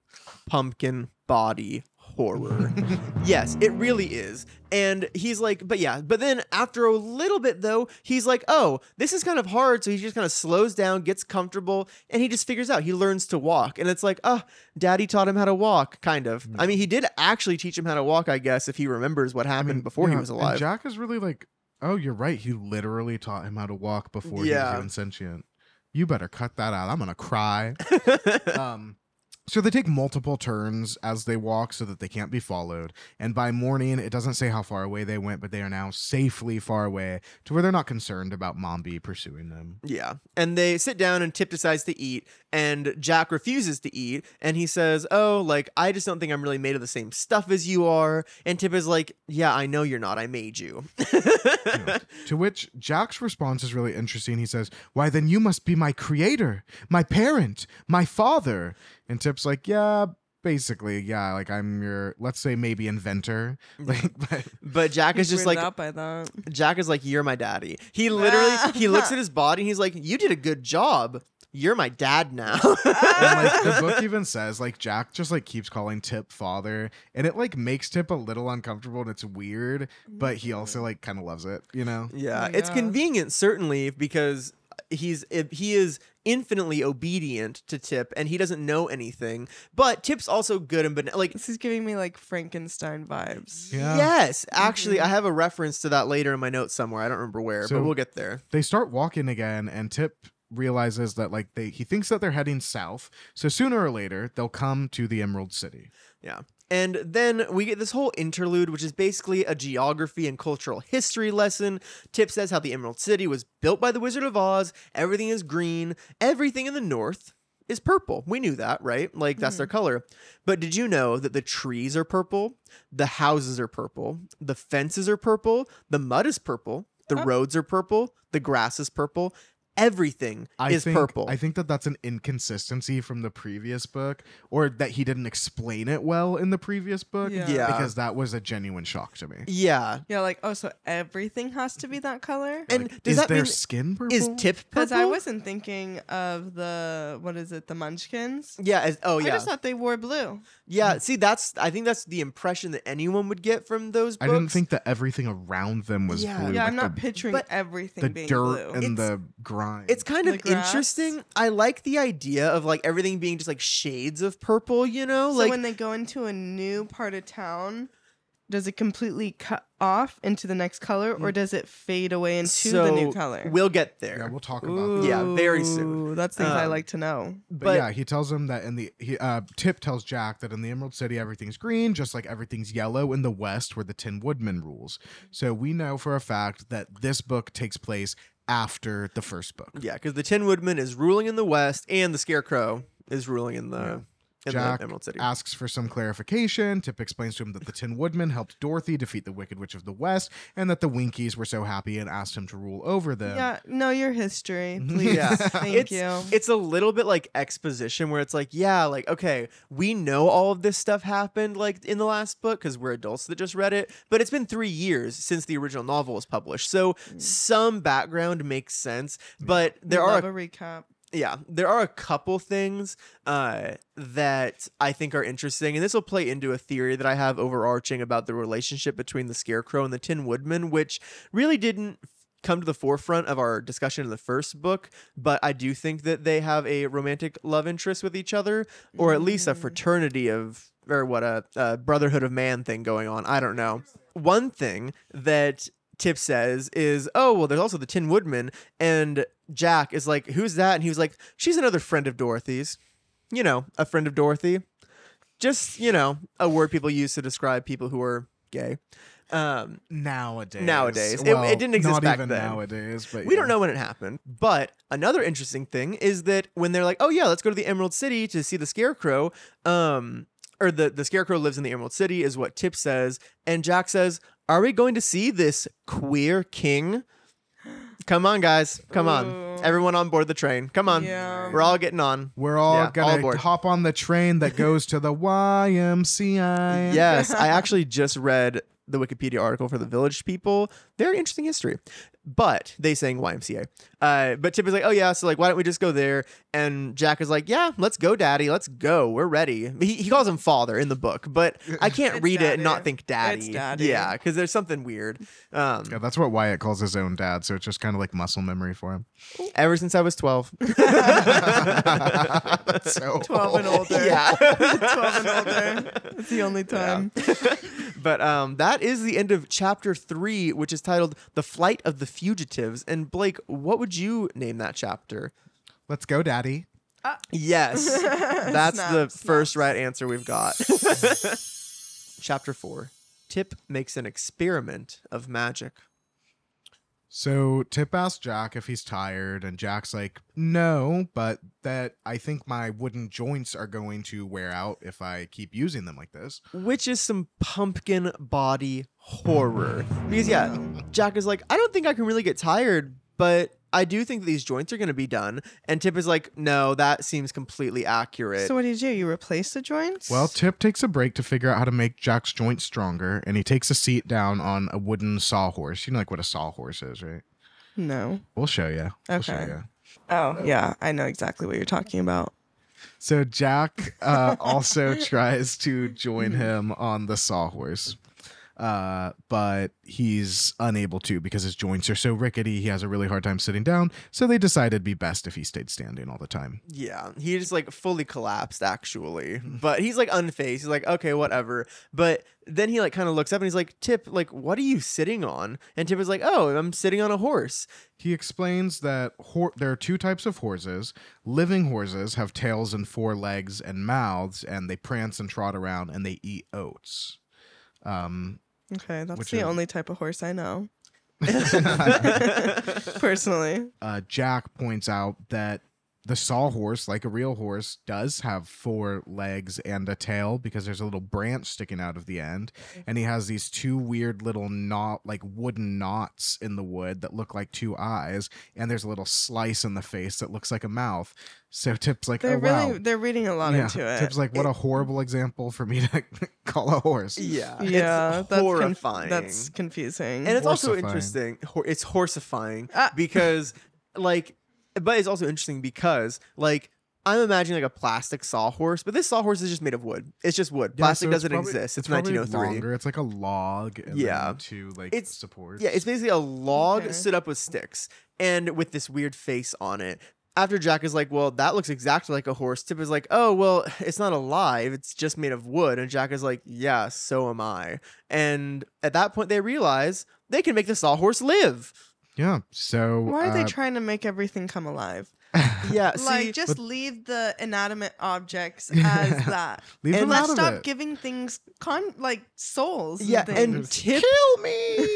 pumpkin body horror. yes, it really is. And he's like, but yeah, but then after a little bit though, he's like, oh, this is kind of hard. So he just kind of slows down, gets comfortable, and he just figures out he learns to walk. And it's like, oh, daddy taught him how to walk, kind of. I mean, he did actually teach him how to walk, I guess, if he remembers what I happened mean, before he was alive. Jack is really like, oh, you're right. He literally taught him how to walk before he was even sentient. You better cut that out. I'm gonna cry. um, so they take multiple turns as they walk so that they can't be followed. And by morning, it doesn't say how far away they went, but they are now safely far away to where they're not concerned about Mombi pursuing them. Yeah. And they sit down and Tip decides to eat and Jack refuses to eat and he says, "Oh, like I just don't think I'm really made of the same stuff as you are." And Tip is like, "Yeah, I know you're not. I made you." Yeah. to which Jack's response is really interesting. He says, Why then you must be my creator, my parent, my father. And Tip's like, Yeah, basically, yeah, like I'm your let's say maybe inventor. Mm-hmm. Like but But Jack is just like out by that. Jack is like, "You're my daddy." He literally he looks at his body and he's like, "You did a good job. You're my dad now." and like the book even says like Jack just like keeps calling Tip father and it like makes Tip a little uncomfortable and it's weird, but he also like kind of loves it, you know? Yeah, Oh, it's yeah. convenient certainly because he's he is infinitely obedient to Tip and he doesn't know anything. But Tip's also good and ben- like This is giving me like Frankenstein vibes. Yeah. yes, actually Mhm. I have a reference to that later in my notes somewhere. I don't remember where, So- but we'll get there. They start walking again and Tip realizes that like they he thinks that they're heading south. So sooner or later they'll come to the Emerald City. Yeah. And then we get this whole interlude, which is basically a geography and cultural history lesson. Tip says how the Emerald City was built by the Wizard of Oz. Everything is green. Everything in the north is purple. We knew that, right? Like that's their hmm. color. But did you know that the trees are purple? The houses are purple. The fences are purple. The mud is purple. The Oh. roads are purple. The grass is purple. Everything I is think, purple. I think that that's an inconsistency from the previous book, or that he didn't explain it well in the previous book. Yeah. Yeah. because that was a genuine shock to me. yeah. Yeah, like oh, so everything has to be that color? And Like, does is that their mean skin purple? is Tip purple? Because I wasn't thinking of the what is it, the Munchkins? Yeah. As, oh, yeah. I just thought they wore blue. Yeah, see, that's I think that's the impression that anyone would get from those I didn't think that everything around them was Yeah. blue. yeah, like I'm not the, picturing but everything the being dirt blue. and It's- the grime. Prime. It's kind of grass. interesting. I like the idea of like everything being just like shades of purple, you know? So like when they go into a new part of town, does it completely cut off into the next color, or does it fade away into the new Mm. color? We'll get there. yeah, we'll talk about that. Yeah, very soon. Ooh, That's things I Um, like to know. But, but yeah, he tells him that in the he, uh, Tip tells Jack that in the Emerald City everything's green, just like everything's yellow in the West, where the Tin Woodman rules. So we know for a fact that this book takes place after the first book. yeah, because the Tin Woodman is ruling in the West and the Scarecrow is ruling in the in Jack the Emerald City. asks for some clarification. Tip explains to him that the Tin Woodman helped Dorothy defeat the Wicked Witch of the West, and that the Winkies were so happy and asked him to rule over them. Yeah, know your history, please. Yeah. Thank it's, you. It's a little bit like exposition where it's like, yeah, like, okay, we know all of this stuff happened like in the last book because we're adults that just read it, but it's been three years since the original novel was published. So mm. some background makes sense, but there We are love a a recap. Yeah, there are a couple things uh, that I think are interesting, and this will play into a theory that I have overarching about the relationship between the Scarecrow and the Tin Woodman, which really didn't come to the forefront of our discussion in the first book, but I do think that they have a romantic love interest with each other, or at least a fraternity of, or what a, a brotherhood of man thing going on. I don't know. One thing that Tip says is, "Oh, well, there's also the Tin Woodman," and Jack is like, "Who's that?" And he was like, "She's another friend of Dorothy's. You know, a friend of Dorothy. Just you know, a word people use to describe people who are gay." Um, Nowadays. Nowadays. It- it didn't exist not back even then. nowadays, but we yeah. don't know when it happened, but another interesting thing is that when they're like, "Oh yeah, let's go to the Emerald City to see the Scarecrow," um, or the the Scarecrow lives in the Emerald City, is what Tip says, and Jack says, "Are we going to see this queer king?" Come on, guys, come on, Ooh. everyone on board the train. Come on, Yeah. we're all getting on. We're all Yeah, gonna aboard. hop on the train that goes to the YMCA. Yes, I actually just read the Wikipedia article for the Village People. Very interesting history. But they sang YMCA. Uh, but Tip is like, oh yeah, so like, why don't we just go there? And Jack is like, yeah, let's go, Daddy. Let's go. We're ready. He, he calls him father in the book, but I can't It's read it and not think Daddy. It's Daddy. Yeah, because there's something weird. Um, Yeah, that's what Wyatt calls his own dad, so it's just kind of like muscle memory for him. ever since I was 12. That's so 12 and old. older. yeah. 12 and older. It's the only time. but um, that is the end of chapter three, which is titled "The Flight of the Fugitives." And Blake, what would you name that chapter? Let's go, Daddy. Uh. Yes, that's the Snaps, first right answer we've got. chapter four: Tip makes an experiment of magic. So Tip asks Jack if he's tired, and Jack's like, no, but that I think my wooden joints are going to wear out if I keep using them like this. Which is some pumpkin body horror. Because, yeah, Jack is like, I don't think I can really get tired, but I do think that these joints are going to be done. And Tip is like, no, that seems completely accurate. So what do you do? You replace the joints? Well, Tip takes a break to figure out how to make Jack's joints stronger, and he takes a seat down on a wooden sawhorse. You know, like what a sawhorse is, right? no. We'll show you. We'll show Okay. you. Oh, yeah. I know exactly what you're talking about. So Jack uh, also tries to join him on the sawhorse, uh, but he's unable to because his joints are so rickety. He has a really hard time sitting down. So they decided it'd be best if he stayed standing all the time. Yeah, he just like fully collapsed actually. But he's like unfazed. He's like, okay, whatever. But then he like kind of looks up and he's like, Tip, like, what are you sitting on? And Tip is like, oh, I'm sitting on a horse. He explains that hor- there are two types of horses. Living horses have tails and four legs and mouths, and they prance and trot around and they eat oats. Um, Okay, that's Which the is- only type of horse I know. Personally. uh, Jack points out that the sawhorse, like a real horse, does have four legs and a tail because there's a little branch sticking out of the end, and he has these two weird little knot, like wooden knots in the wood that look like two eyes, and there's a little slice in the face that looks like a mouth. So Tip's like, They're oh really wow. they're reading a lot Yeah, into it. Tip's like, what a horrible example for me to call a horse. Yeah, yeah, it's that's conf- horrifying. that's confusing. and it's also interesting. It's horsifying Ah. because, like, but it's also interesting because, like, I'm imagining like a plastic sawhorse, but this sawhorse is just made of wood. It's just wood. Yeah, Plastic so doesn't probably- exist. It's, probably 1903. Longer. It's like a log. And Yeah. Then two like It's- supports. Yeah, it's basically a log Okay. stood up with sticks and with this weird face on it. After Jack is like, well, that looks exactly like a horse. Tip is like, oh, well, it's not alive. It's just made of wood. And Jack is like, yeah, so am I. And at that point, they realize they can make the sawhorse live. Yeah. So Why are they uh, trying to make everything come alive? Yeah, see, like, just leave the inanimate objects as that. leave and them Let's out of stop it. giving things con like souls. yeah, and, and. Tip Kill me.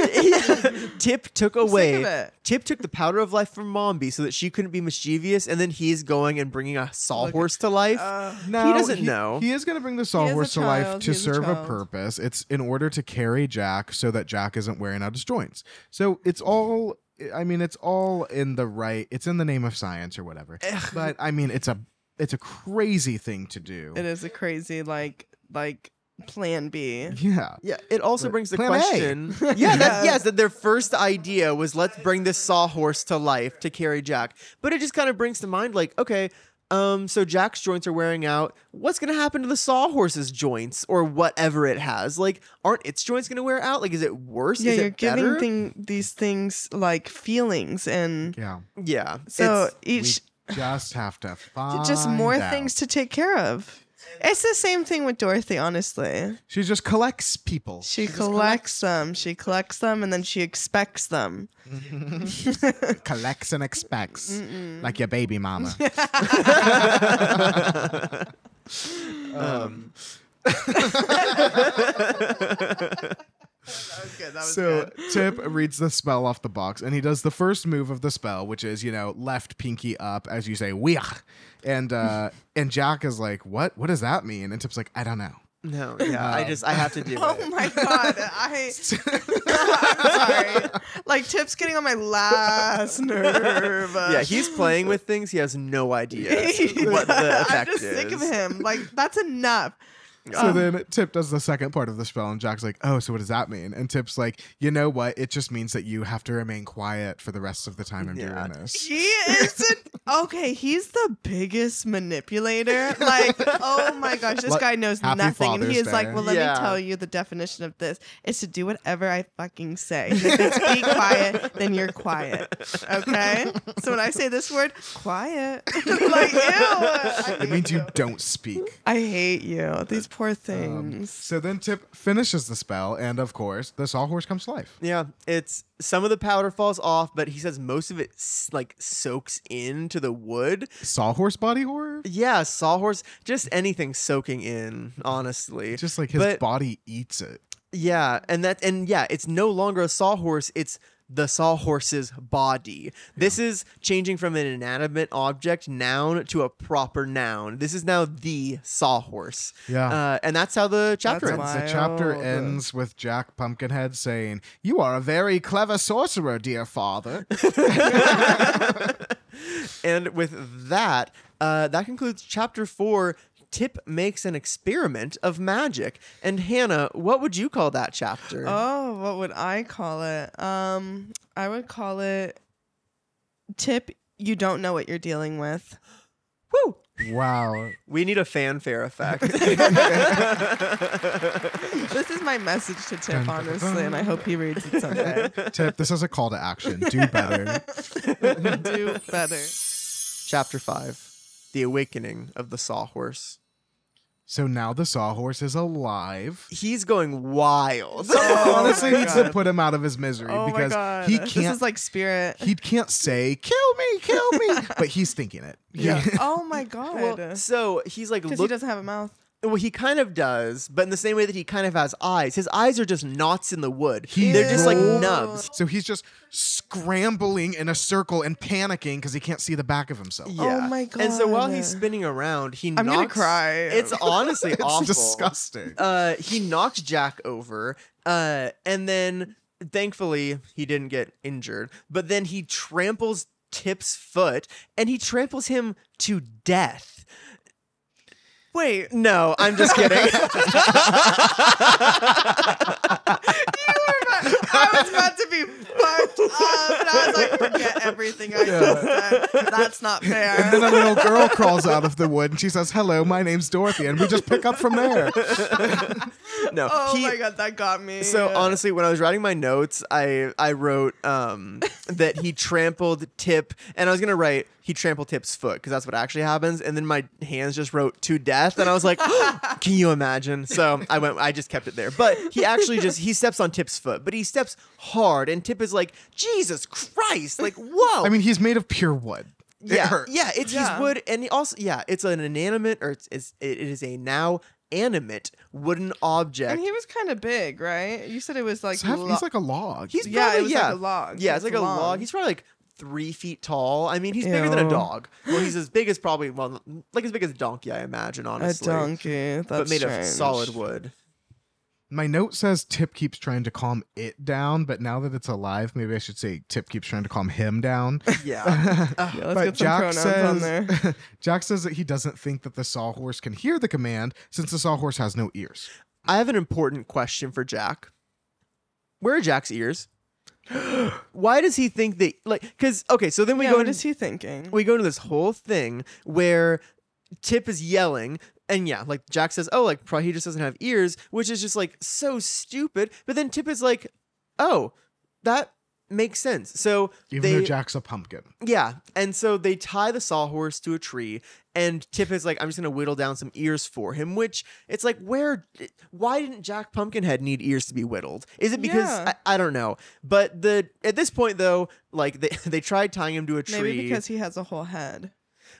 Tip took away. Tip took the powder of life from Mombi so that she couldn't be mischievous, and then he's going and bringing a sawhorse to life. Uh, No, he doesn't know. He is going to bring the sawhorse to life to he is a serve a purpose. It's in order to carry Jack so that Jack isn't wearing out his joints. So it's all. I mean, it's all in the right. It's in the name of science or whatever. But I mean, it's a it's a crazy thing to do. it is a crazy like like plan B. Yeah. Yeah, it also But brings the plan A. question. yeah, that, yes, that their first idea was let's bring this sawhorse to life to carry Jack. But it just kind of brings to mind, like, okay, um, so Jack's joints are wearing out. What's gonna happen to the sawhorse's joints or whatever it has? Like, aren't its joints gonna wear out? Like, is it worse? Yeah, is you're it giving better? thing, these things like feelings, and Yeah. yeah. so it's- each We just have to find just more out. things to take care of. It's the same thing with Dorothy, honestly. She just collects people. She, just collects them. She collects them, and then she expects them. collects and expects, like your baby mama. um, That was good. That was so good. Tip reads the spell off the box, and he does the first move of the spell, which is you know left pinky up as you say weach, and uh, and Jack is like, what? What does that mean? And Tip's like, I don't know. no, yeah. I Um, just I have to do Oh it. Oh my god! I I'm sorry. Like Tip's getting on my last nerve. Yeah, he's playing with things. He has no idea He what the does. effect I'm just is. sick of him. Like that's enough. So Oh. then Tip does the second part of the spell, and Jack's like, "Oh, so what does that mean?" And Tip's like, "You know what? It just means that you have to remain quiet for the rest of the time I'm Yeah. doing this." He is an, okay. He's the biggest manipulator. Like, oh my gosh, this guy knows happy nothing, and he Father's is like, "Well, let Yeah. me tell you the definition of this is to do whatever I fucking say. And if it's be quiet, then you're quiet. Okay. So when I say this word, quiet, like, ew, It means hate you don't speak. I hate you. These poor things. Um, so then Tip finishes the spell, and of course, the sawhorse comes to life. Yeah, it's some of the powder falls off, but he says most of it like soaks into the wood. Sawhorse body horror? Yeah, sawhorse, just anything soaking in, honestly. Just like his But- body eats it. Yeah, and that and yeah, it's no longer a sawhorse, it's the sawhorse's body. This is changing from an inanimate object noun to a proper noun. This is now the sawhorse. Yeah. Uh, and that's how the chapter That's ends. why- the chapter Wild. ends with Jack Pumpkinhead saying, You are a very clever sorcerer, dear father. and with that, uh, that concludes chapter four. Tip makes an experiment of magic. And Hannah, what would you call that chapter? Oh, what would I call it? Um, I would call it tip. You don't know what you're dealing with. Woo! wow. We need a fanfare effect. This is my message to Tip, honestly, and I hope he reads it someday. Tip, this is a call to action. Do better. Do better. chapter five The Awakening of the Sawhorse. So now the sawhorse is alive. He's going wild. Oh honestly my needs to put him out of his misery Oh my because god, he can't This is like spirit. he can't say kill me kill me but he's thinking it yeah. oh my god. well, so he's like, Because he look. doesn't have a mouth. Well, he kind of does, but in the same way that he kind of has eyes. His eyes are just knots in the wood. He They're just like rolled- nubs. so he's just scrambling in a circle and panicking because he can't see the back of himself Yeah. Oh my god. And so while he's spinning around, he I'm knocks. gonna cry. It's honestly it's awful. disgusting Uh, he knocks Jack over, uh, and then thankfully he didn't get injured. But then he tramples Tip's foot, and he tramples him to death. Wait, No, I'm just kidding. you were about, I was about to be fucked up, and I was like, forget everything I just said. That's not fair. And then a little girl crawls out of the wood and she says, Hello, my name's Dorothy. And we just pick up from there. no, oh he, my god, that got me. So honestly, when I was writing my notes, I I wrote um, that he trampled Tip, and I was gonna write he trampled Tip's foot because that's what actually happens, and then my hands just wrote to death, and I was like, oh, can you imagine? So I went, I just kept it there, but he actually just he steps on Tip's foot, but he steps hard, and Tip is like, Jesus Christ, like whoa. I mean, he's made of pure wood. It yeah, hurts. yeah, it's Yeah. he's wood, and he also yeah, it's an inanimate or it's, it's it is a now animate wooden object. and he was kind of big, right? You said it was like It's hef- lo- he's like a log. He's yeah, it was yeah. like a log. Yeah, it's like a log. He's probably like three feet tall. I mean, he's bigger than a dog. Well, he's as big as probably well, like as big as a donkey, I imagine. Honestly, a Honestly, donkey. That's but made of solid wood. My note says Tip keeps trying to calm it down, but now that it's alive, maybe I should say Tip keeps trying to calm him down. Yeah. Yeah, let's but get some Jack pronouns says, on there. Jack says that he doesn't think that the sawhorse can hear the command since the sawhorse has no ears. I have an important question for Jack. Where are Jack's ears? Why does he think that like because okay, so then we yeah, go what into is he thinking? we go into this whole thing where Tip is yelling, and yeah, like Jack says, "Oh, like probably he just doesn't have ears," which is just like so stupid. But then Tip is like, "Oh, that makes sense." So Even they, though Jack's a pumpkin. yeah, and so they tie the sawhorse to a tree, and Tip is like, "I'm just gonna whittle down some ears for him." Which it's like, where? Why didn't Jack Pumpkinhead need ears to be whittled? Is it because Yeah. I, I don't know? But the at this point though, like they they tried tying him to a tree. Maybe because he has a whole head.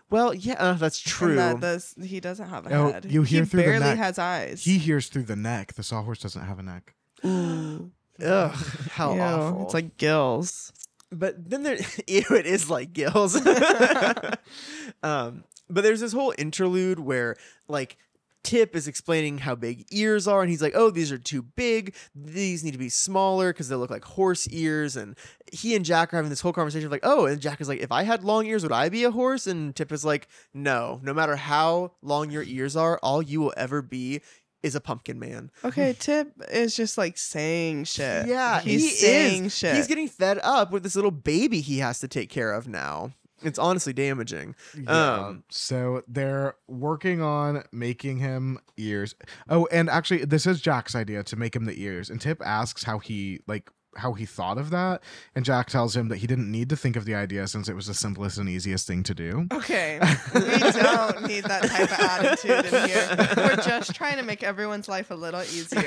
well, yeah, uh, that's true. And that this, he doesn't have a Oh, head. you hear he through the barely neck. has eyes. He hears through the neck. The sawhorse doesn't have a neck. Ugh, how Ew, awful. It's like gills. but then there, ew, it is like gills. um, but there's this whole interlude where like Tip is explaining how big ears are, and he's like, "Oh, these are too big. These need to be smaller because they look like horse ears." And he and Jack are having this whole conversation of like, "Oh," and Jack is like, "If I had long ears, would I be a horse?" And Tip is like, "No. No matter how long your ears are, all you will ever be." Is a pumpkin man. Okay, Tip is just like saying shit. Yeah, he's he saying is. shit. He's getting fed up with this little baby he has to take care of now. It's honestly damaging. Um, so they're working on making him ears. Oh, and actually, this is Jack's idea to make him the ears. And Tip asks how he like how he thought of that, and Jack tells him that he didn't need to think of the idea since it was the simplest and easiest thing to do. Okay, we don't need that type of attitude in here. We're just trying to make everyone's life a little easier.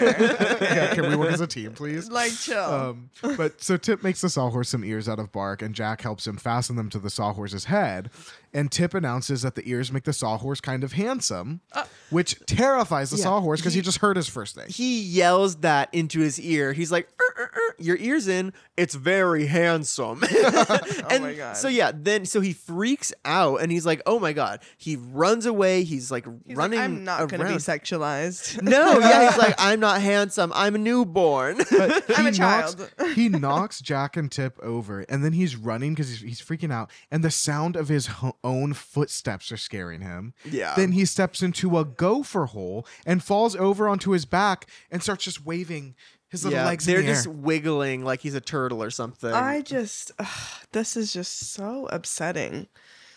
yeah, can we work as a team, please? like chill. Um, but so Tip makes the sawhorse some ears out of bark, and Jack helps him fasten them to the sawhorse's head. And Tip announces that the ears make the sawhorse kind of handsome, Uh, which terrifies the yeah, sawhorse because he, he- just heard his first thing. he yells that into his ear. He's like, "Er, er, er, "Your ears in. It's very handsome." and my God. So yeah, then so he freaks out and he's like, "Oh my god!" He runs away. He's like He's running. like, I'm not going to be sexualized. No, yeah, he's like, "I'm not handsome. I'm a newborn." But I'm he a child. Knocks, he knocks Jack and Tip over, and then he's running because he's, he's freaking out. And the sound of his ho- own footsteps are scaring him. yeah. Then he steps into a gopher hole and falls over onto his back and starts just waving his little yeah, legs they're in the just air. wiggling like he's a turtle or something. I just, ugh, this is just so upsetting.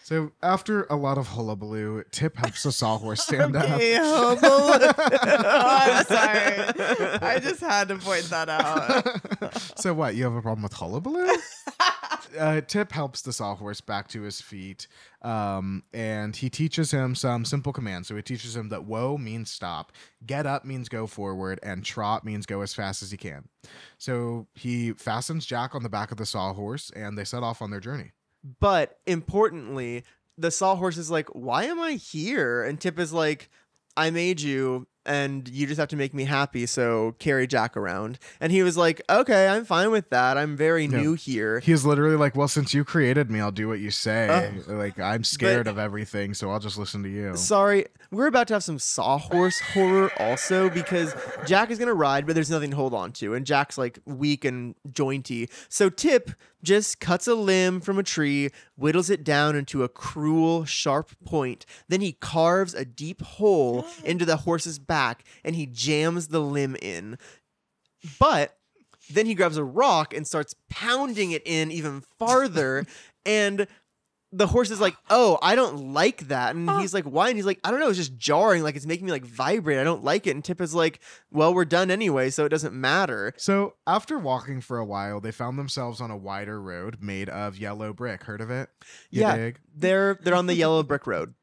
So after a lot of hullabaloo, Tip helps the sawhorse stand up. Okay, oh, I'm sorry. I just had to point that out. so what? You have a problem with hullabaloo? Uh, Tip helps the sawhorse back to his feet, um, and he teaches him some simple commands. So he teaches him that "whoa" means stop, "get up" means go forward, and "trot" means go as fast as you can. So he fastens Jack on the back of the sawhorse, and they set off on their journey. But importantly, the sawhorse is like, "Why am I here?" And Tip is like, "I made you, and you just have to make me happy. So carry Jack around." And he was like, "Okay, I'm fine with that. I'm very new here." He's literally like, "Well, since you created me, I'll do what you say. Uh, like I'm scared of everything, so I'll just listen to you." Sorry, we're about to have some sawhorse horror also because Jack is gonna ride, but there's nothing to hold on to, and Jack's like weak and jointy. So Tip just cuts a limb from a tree, whittles it down into a cruel, sharp point. Then he carves a deep hole into the horse's back, and he jams the limb in. But Then he grabs a rock and starts pounding it in even farther. and the horse is like, "Oh, I don't like that." And he's uh. like, "Why?" And he's like, "I don't know. It's just jarring. Like it's making me like vibrate. I don't like it." And Tip is like, "Well, we're done anyway, so it doesn't matter." So after walking for a while, they found themselves on a wider road made of yellow brick. Heard of it? You Yeah. dig? They're they're on the yellow brick road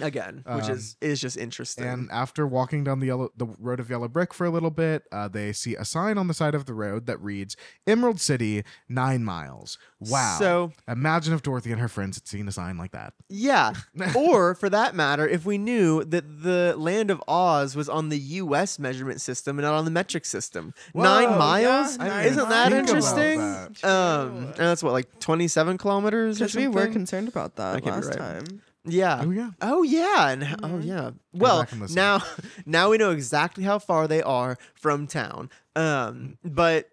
again, which Um, is is just interesting. And after walking down the yellow the road of yellow brick for a little bit, uh, they see a sign on the side of the road that reads "Emerald City, nine miles." Wow! So imagine if Dorothy and her friends had seen a sign like that. yeah, or for that matter, if we knew that the land of Oz was on the U.S. measurement system and not on the metric system, nine miles, yeah, nine isn't that miles. interesting? Think about Um, and that's what like twenty-seven kilometers Because we something. were concerned about that I could be last right. time. Yeah. Oh yeah. Oh yeah, and h- oh Mhm. yeah. Well, back and listen. now now we know exactly how far they are from town. Um, but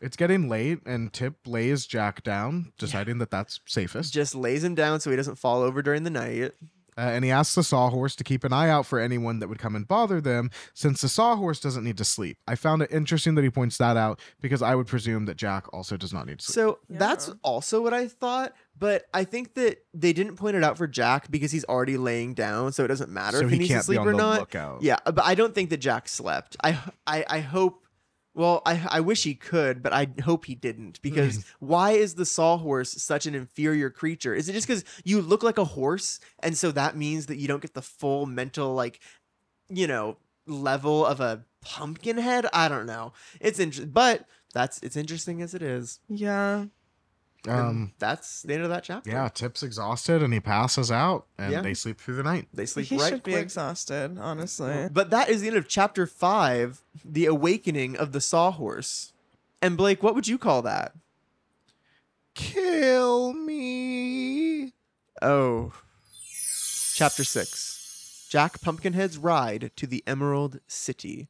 It's getting late, and Tip lays Jack down, deciding that that's safest. just lays him down so he doesn't fall over during the night. Uh, and he asks the sawhorse to keep an eye out for anyone that would come and bother them, since the sawhorse doesn't need to sleep. I found it interesting that he points that out because I would presume that Jack also does not need to sleep. So that's also what I thought, but I think that they didn't point it out for Jack because he's already laying down, so it doesn't matter So if he he needs to can't be sleep on or the not. lookout. Yeah, but I don't think that Jack slept. I I I hope. Well, I I wish he could, but I hope he didn't hmm. because why is the sawhorse such an inferior creature? Is it just because you look like a horse, and so that means that you don't get the full mental like, you know, level of a pumpkin head? I don't know. It's interesting, but that's it's interesting as it is. Yeah. And Um, that's the end of that chapter. yeah, Tip's exhausted and he passes out, and Yeah. they sleep through the night. They sleep he right should be quick. exhausted, honestly. But that is the end of chapter five, the awakening of the sawhorse. And Blake, what would you call that? Kill me. Oh. Chapter six. Jack Pumpkinhead's ride to the Emerald City.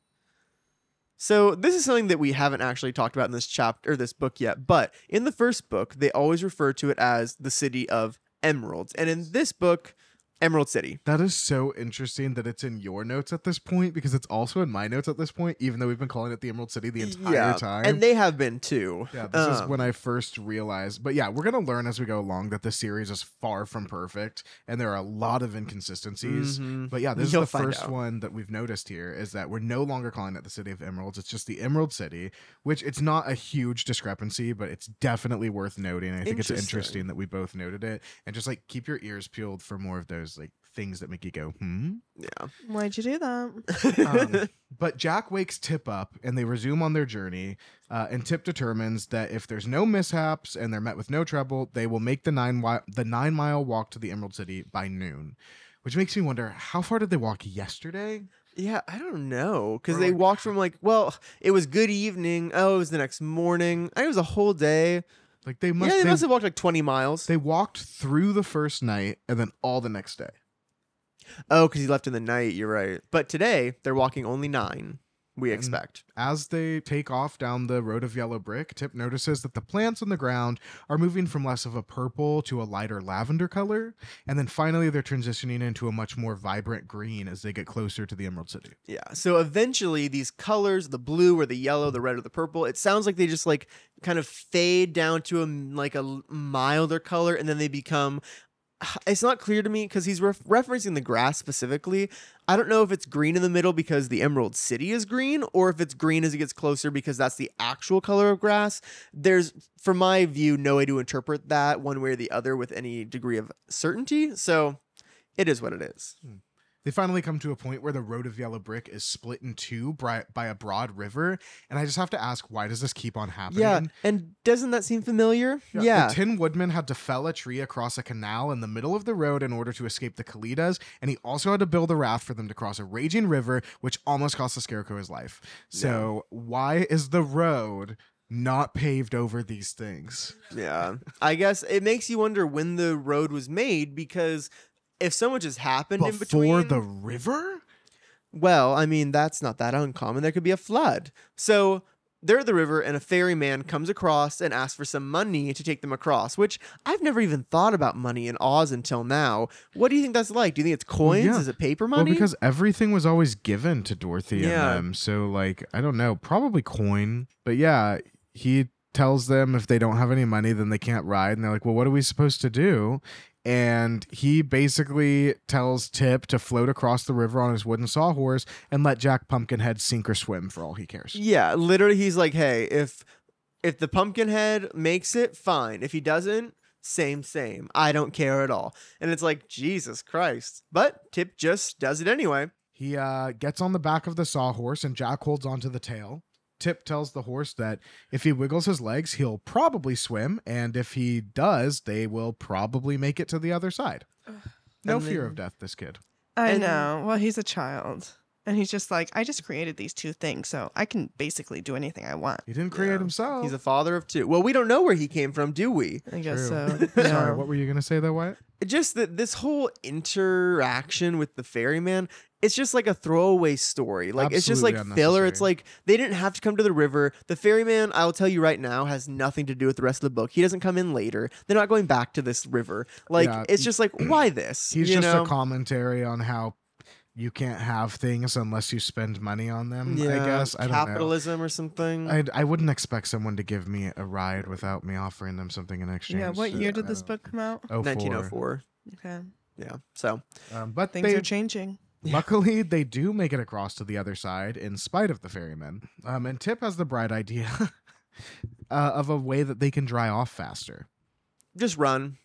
So this is something that we haven't actually talked about in this chapter or this book yet, but in the first book, they always refer to it as the city of emeralds. And in this book, Emerald City. That is so interesting that it's in your notes at this point because it's also in my notes at this point, even though we've been calling it the Emerald City the entire time. And they have been too. yeah, this is Um, when I first realized. But yeah, we're gonna learn as we go along that the series is far from perfect, and there are a lot of inconsistencies. mhm. But yeah, this You'll is the first out. one that we've noticed here is that we're no longer calling it the City of Emeralds. It's just the Emerald City, which it's not a huge discrepancy, but it's definitely worth noting. I think it's interesting that we both noted it, and just like keep your ears peeled for more of those like things that make you go hmm. Yeah. Why'd you do that? Um, but Jack wakes Tip up and they resume on their journey. Uh, and Tip determines that if there's no mishaps and they're met with no trouble, they will make the nine wi- the nine mile walk to the Emerald City by noon. Which makes me wonder how far did they walk yesterday? Yeah, I don't know because they like- walked from like, well, it was good evening. Oh, it was the next morning. I think it was a whole day. Like they must yeah, they they, must have walked like twenty miles. they walked through the first night and then all the next day. oh, because he left in the night. You're right. But today they're walking only nine. We And- expect. As they take off down the road of yellow brick, Tip notices that the plants on the ground are moving from less of a purple to a lighter lavender color. And then finally, they're transitioning into a much more vibrant green as they get closer to the Emerald City. Yeah. So eventually, these colors, the blue or the yellow, the red or the purple, it sounds like they just like kind of fade down to a like a milder color, and then they become. It's not clear to me because he's ref- referencing the grass specifically. I don't know if it's green in the middle because the Emerald City is green, or if it's green as it gets closer because that's the actual color of grass. There's, from my view, no way to interpret that one way or the other with any degree of certainty. So, it is what it is. Hmm. They finally come to a point where the road of yellow brick is split in two by, by a broad river. And I just have to ask, why does this keep on happening? Yeah, and doesn't that seem familiar? Yeah. The Tin Woodman had to fell a tree across a canal in the middle of the road in order to escape the Kalidahs, and he also had to build a raft for them to cross a raging river, which almost cost the Scarecrow his life. So why is the road not paved over these things? Yeah. I guess it makes you wonder when the road was made because if so much has happened in between Before the river? Well, I mean, that's not that uncommon. There could be a flood. So they're at the river, and a ferryman comes across and asks for some money to take them across. Which I've never even thought about money in Oz until now. What do you think that's like? Do you think it's coins? yeah. Is it paper money? Well, because everything was always given to Dorothy Yeah. and them. So, like, I don't know, probably coin. But yeah, he tells them if they don't have any money, then they can't ride. And they're like, well, what are we supposed to do? And he basically tells Tip to float across the river on his wooden sawhorse and let Jack Pumpkinhead sink or swim for all he cares. Yeah, literally, he's like, "Hey, if if the Pumpkinhead makes it, fine. If he doesn't, same, same. I don't care at all." And it's like, Jesus Christ! But Tip just does it anyway. He uh, gets on the back of the sawhorse and Jack holds onto the tail. Tip tells the horse that if he wiggles his legs, he'll probably swim, and if he does, they will probably make it to the other side. No And fear then- of death, this kid. I And- know. Well, he's a child. And he's just like, I just created these two things, so I can basically do anything I want. He didn't create Yeah. himself. He's a father of two. Well, we don't know where he came from, do we? I guess True. so. Sorry, Yeah. what were you gonna say though, Wyatt? Just that this whole interaction with the ferryman, it's just like a throwaway story. Like it's just like Absolutely filler. It's unnecessary. like they didn't have to come to the river. The ferryman, I'll tell you right now, has nothing to do with the rest of the book. He doesn't come in later. They're not going back to this river. Like Yeah, it's just like why this? He's you just know? a commentary on how you can't have things unless you spend money on them. I Yeah, guess I don't know. capitalism or something. I I wouldn't expect someone to give me a ride without me offering them something in exchange. Yeah. What year I did this book come out? Oh, 1904. Okay. Yeah. So Um, but Things they, are changing. Luckily, they do make it across to the other side in spite of the ferryman. Um, and Tip has the bright idea uh, of a way that they can dry off faster. just run.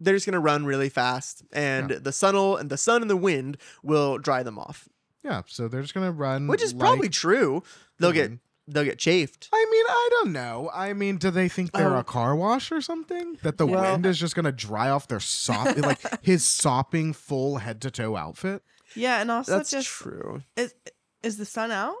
They're just gonna run really fast, and the sun will, and the sun and the wind will dry them off, Yeah, so they're just gonna run, which is like probably true. They'll the get they'll get chafed. I mean, I don't know. I mean, do they think they're Oh. a car wash or something? That the wind is just gonna dry off their sop, like his sopping full head to toe outfit? Yeah, and also That's just true. is is the sun out?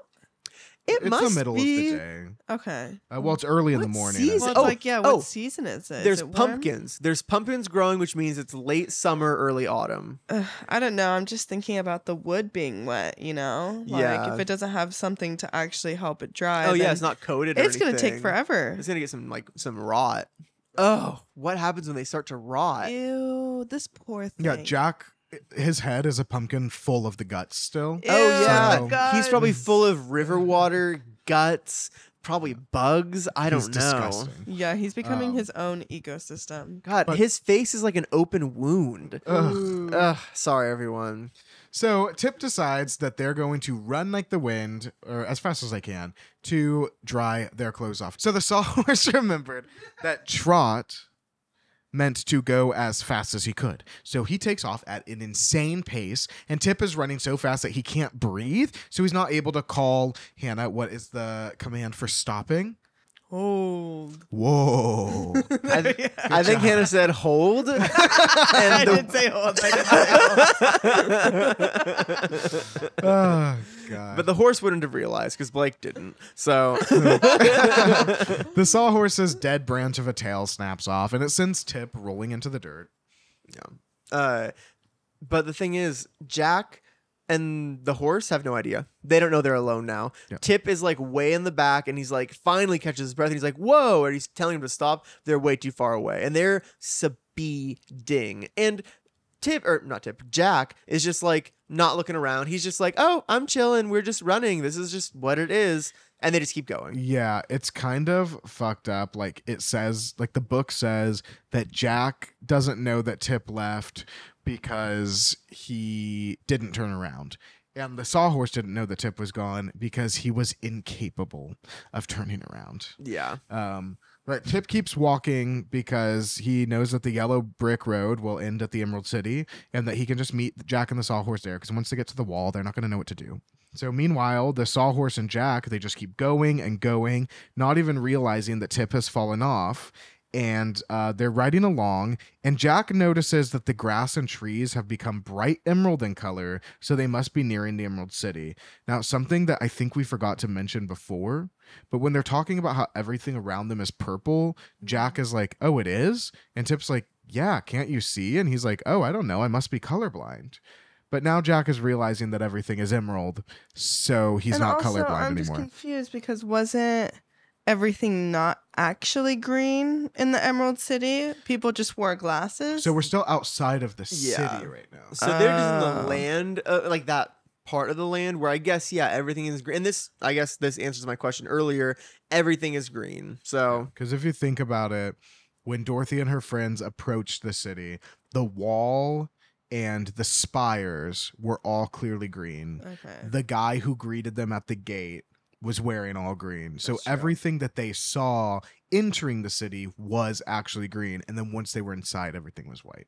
It it's must the middle be. of the day. Okay. Uh, well, it's early in the morning. season- Well, it's Oh, like yeah. What oh, season is it? There's it warm? pumpkins. There's pumpkins growing, which means it's late summer, early autumn. Ugh, I don't know. I'm just thinking about the wood being wet. You know, like Yeah. if it doesn't have something to actually help it dry. oh yeah, it's not coated. or It's gonna take forever. It's gonna get some like some rot. Oh, what happens when they start to rot? Ew, this poor thing. Yeah, Jack, his head is a pumpkin full of the guts still. Ew, oh yeah, So- the he's probably full of river water, guts, probably bugs. I don't He's know. disgusting. Yeah, he's becoming Um, his own ecosystem. God, But- his face is like an open wound. Ugh. Ugh, sorry everyone. So Tip decides that they're going to run like the wind, or as fast as they can, to dry their clothes off. So the sawhorse remembered that trot meant to go as fast as he could. So he takes off at an insane pace, and Tip is running so fast that he can't breathe. So he's not able to call Hannah what is the command for stopping. Hold. Whoa. I, th- I think Hannah said hold. and I the- didn't say hold. I didn't say hold. oh, God. but the horse wouldn't have realized because Blake didn't. So the sawhorse's dead branch of a tail snaps off, and it sends Tip rolling into the dirt. Yeah. Uh, but the thing is, Jack and the horse have no idea. They don't know they're alone now. Yeah. Tip is like way in the back, and he's like finally catches his breath, and he's like, "Whoa!" And he's telling him to stop. They're way too far away, and they're speeding. And Tip or not Tip, Jack is just like not looking around. He's just like, "Oh, I'm chilling. We're just running. This is just what it is." And they just keep going. Yeah, it's kind of fucked up. Like it says, like the book says that Jack doesn't know that Tip left because he didn't turn around. And the sawhorse didn't know the Tip was gone because he was incapable of turning around. Yeah. Um, but Tip keeps walking because he knows that the yellow brick road will end at the Emerald City and that he can just meet Jack and the Sawhorse there because once they get to the wall, they're not going to know what to do. So meanwhile, the Sawhorse and Jack, they just keep going and going, not even realizing that Tip has fallen off. And uh, they're riding along, and Jack notices that the grass and trees have become bright emerald in color, so they must be nearing the Emerald City. Now, something that I think we forgot to mention before but when they're talking about how everything around them is purple, Jack is like, "Oh, it is," and Tip's like, "Yeah, can't you see?" And he's like, "Oh, I don't know. I must be colorblind." But now Jack is realizing that everything is emerald, so he's and not also, colorblind I'm anymore. just confused because wasn't everything not actually green in the Emerald City? People just wore glasses. So we're still outside of the Yeah. city right now. So they're just in the Oh. land, uh, like that part of the land where I guess yeah everything is green. And this I guess this answers my question earlier. Everything is green. So Because if you think about it, when Dorothy and her friends approached the city, the wall and the spires were all clearly green. okay. The guy who greeted them at the gate was wearing all green. So That's true. everything that they saw entering the city was actually green. And then once they were inside, everything was white.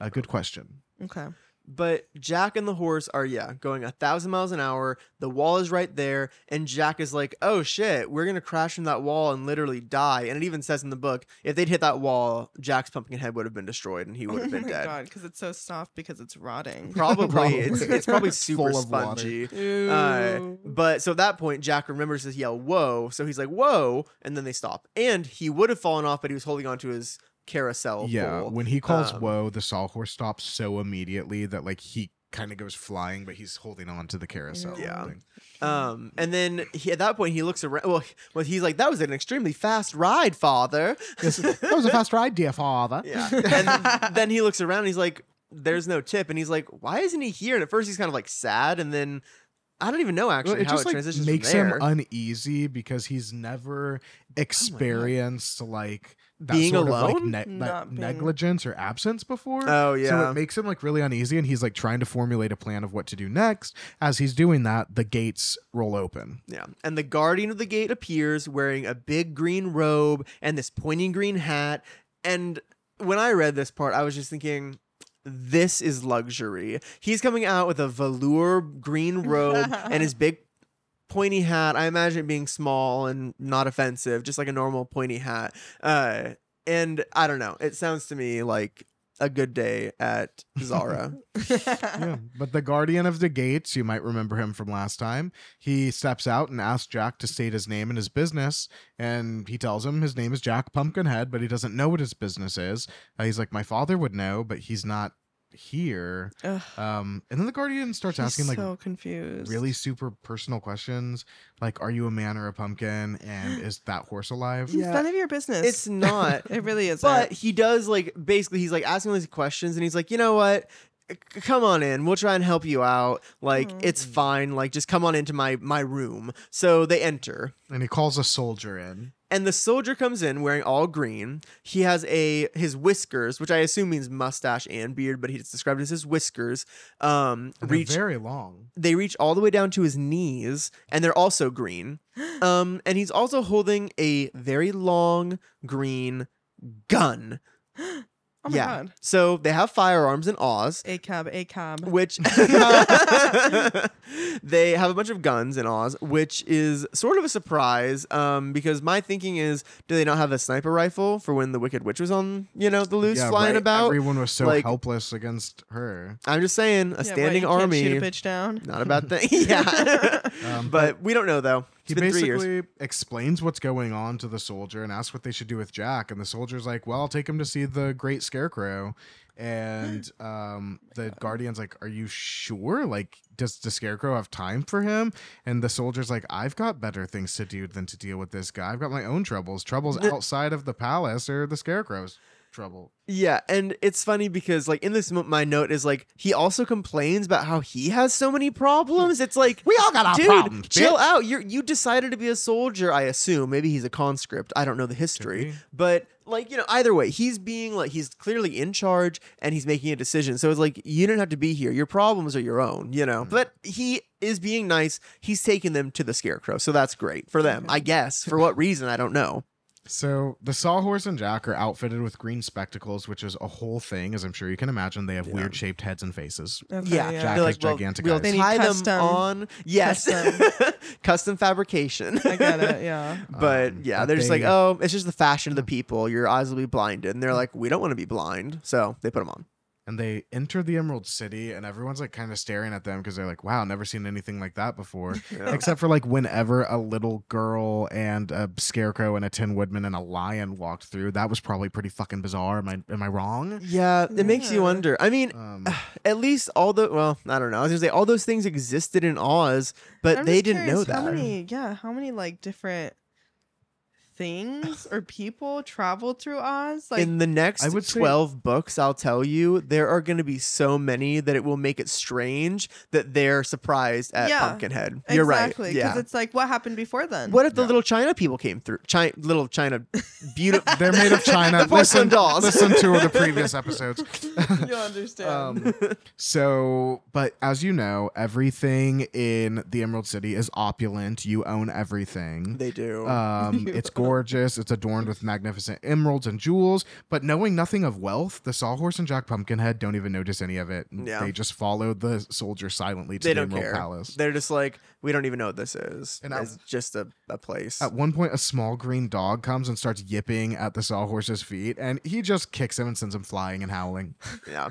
A good question. Okay. But Jack and the horse are, yeah, going a thousand miles an hour. The wall is right there. And Jack is like, oh shit, we're going to crash from that wall and literally die. And it even says in the book, if they'd hit that wall, Jack's pumpkin head would have been destroyed and he would have oh been my dead. god, because it's so soft because it's rotting. Probably. Probably. It's, it's probably super full spongy. Ew. Uh, but so at that point, Jack remembers to yell, whoa. So he's like, whoa. And then they stop. And he would have fallen off, but he was holding onto his carousel. yeah. pole. When he calls Um, whoa, the sawhorse stops so immediately that like he kind of goes flying, but he's holding on to the carousel. Yeah. thing. Um, and then he, at that point, he looks around. Well, well, he's like, that was an extremely fast ride, father. Yes, that was a fast ride, dear father. Yeah. And then he looks around and he's like, there's no tip. And he's like, why isn't he here? And at first, he's kind of like sad. And then I don't even know Well, actually it how just it like transitions makes him uneasy because he's never experienced like that Being sort of, like, alone? ne- like, being- negligence or absence before. oh, yeah, So yeah. it makes him like really uneasy, and he's like trying to formulate a plan of what to do next. As he's doing that, the gates roll open. Yeah. And the guardian of the gate appears wearing a big green robe and this pointing green hat. And when I read this part, I was just thinking, this is luxury. He's coming out with a velour green robe and his big pointy hat. I imagine it being small and not offensive, just like a normal pointy hat. Uh, and I don't know. It sounds to me like a good day at Zara. yeah. But the guardian of the gates, you might remember him from last time. He steps out and asks Jack to state his name and his business, and he tells him his name is Jack Pumpkinhead, but he doesn't know what his business is. Uh, he's like, my father would know, but he's not here. Ugh, Um, and then the guardian starts he's asking like so confused. really super personal questions, like, "Are you a man or a pumpkin?" and "Is that horse alive?" It's none of your business. it's not. It really is. But he does like basically he's like asking all these questions and he's like, you know what? C- Come on in. We'll try and help you out. Like Aw. it's fine. Like just come on into my my room. So they enter. And he calls a soldier in. And the soldier comes in wearing all green. He has a his whiskers, which I assume means mustache and beard, but he's described as his whiskers. Um, reach very long. they reach all the way down to his knees, and they're also green. Um, and he's also holding a very long green gun. oh my yeah. god. So they have firearms in Oz, A cab, a cab. which they have a bunch of guns in Oz, which is sort of a surprise. Um, because my thinking is, do they not have a sniper rifle for when the Wicked Witch was on, you know, the loose Yeah, flying right. about? Everyone was so like- helpless against her. I'm just saying, a Yeah, what, standing you can't army, Shoot a bitch down. not a bad thing. yeah, Um, but we don't know though. He been three years. basically explains what's going on to the soldier and asks what they should do with Jack. And the soldier's like, "Well, I'll take him to see the Great Scarecrow." And um, the guardian's like, "Are you sure? Like, does the Scarecrow have time for him?" And the soldier's like, "I've got better things to do than to deal with this guy. I've got my own troubles. Troubles The- outside of the palace or the Scarecrow's trouble." Yeah, and it's funny because like in this mo- my note is like he also complains about how he has so many problems. It's like We all got our dude, problems, chill bitch." out. You you decided to be a soldier. I assume maybe he's a conscript. I don't know the history, but like you know either way, he's being like he's clearly in charge and he's making a decision. So it's like you don't have to be here. Your problems are your own, you know. Mm. But he is being nice. He's taking them to the scarecrow, so that's great for them, I guess. For what reason, I don't know. So the Sawhorse and Jack are outfitted with green spectacles, which is a whole thing, as I'm sure you can imagine. They have Yeah. weird shaped heads and faces. Okay, Yeah, Jack they're has like, well, gigantic we'll eyes. They tie custom- them on. Yes, custom. custom fabrication. I get it. Yeah. But Um, yeah, they're just like, oh, it's just the fashion of the people. Your eyes will be blinded. And they're like, we don't want to be blind. So they put them on. And they enter the Emerald City, and everyone's like kind of staring at them because they're like, wow, never seen anything like that before. Yeah. Except for like whenever a little girl and a scarecrow and a tin woodman and a lion walked through, that was probably pretty fucking bizarre. Am I am I wrong? Yeah, it makes you wonder. I mean, Um, at least all the well, I don't know. I was gonna say all those things existed in Oz, but I'm they didn't know that. How many? Yeah. How many like different things or people traveled through Oz? Like in the next I would say- 12 books, I'll tell you, there are going to be so many that it will make it strange that they're surprised at Yeah, Pumpkinhead. You're exactly, right. Yeah. Cuz it's like what happened before then? What if the Yeah. little China people came through? China, little China, beautiful. They're made of China. The porcelain listen, dolls. listen to the previous episodes. You'll understand? Um, so, but as you know, everything in the Emerald City is opulent. You own everything. they do. Um, it's gorgeous. It's adorned with magnificent emeralds and jewels. But knowing nothing of wealth, the Sawhorse and Jack Pumpkinhead don't even notice any of it. Yeah. They just follow the soldier silently to they the don't Emerald care. Palace. They're just like, we don't even know what this is. And it's just a, a place. At one point, a small green dog comes and starts yipping at the Sawhorse's feet, and he just kicks him and sends him flying and howling. yeah.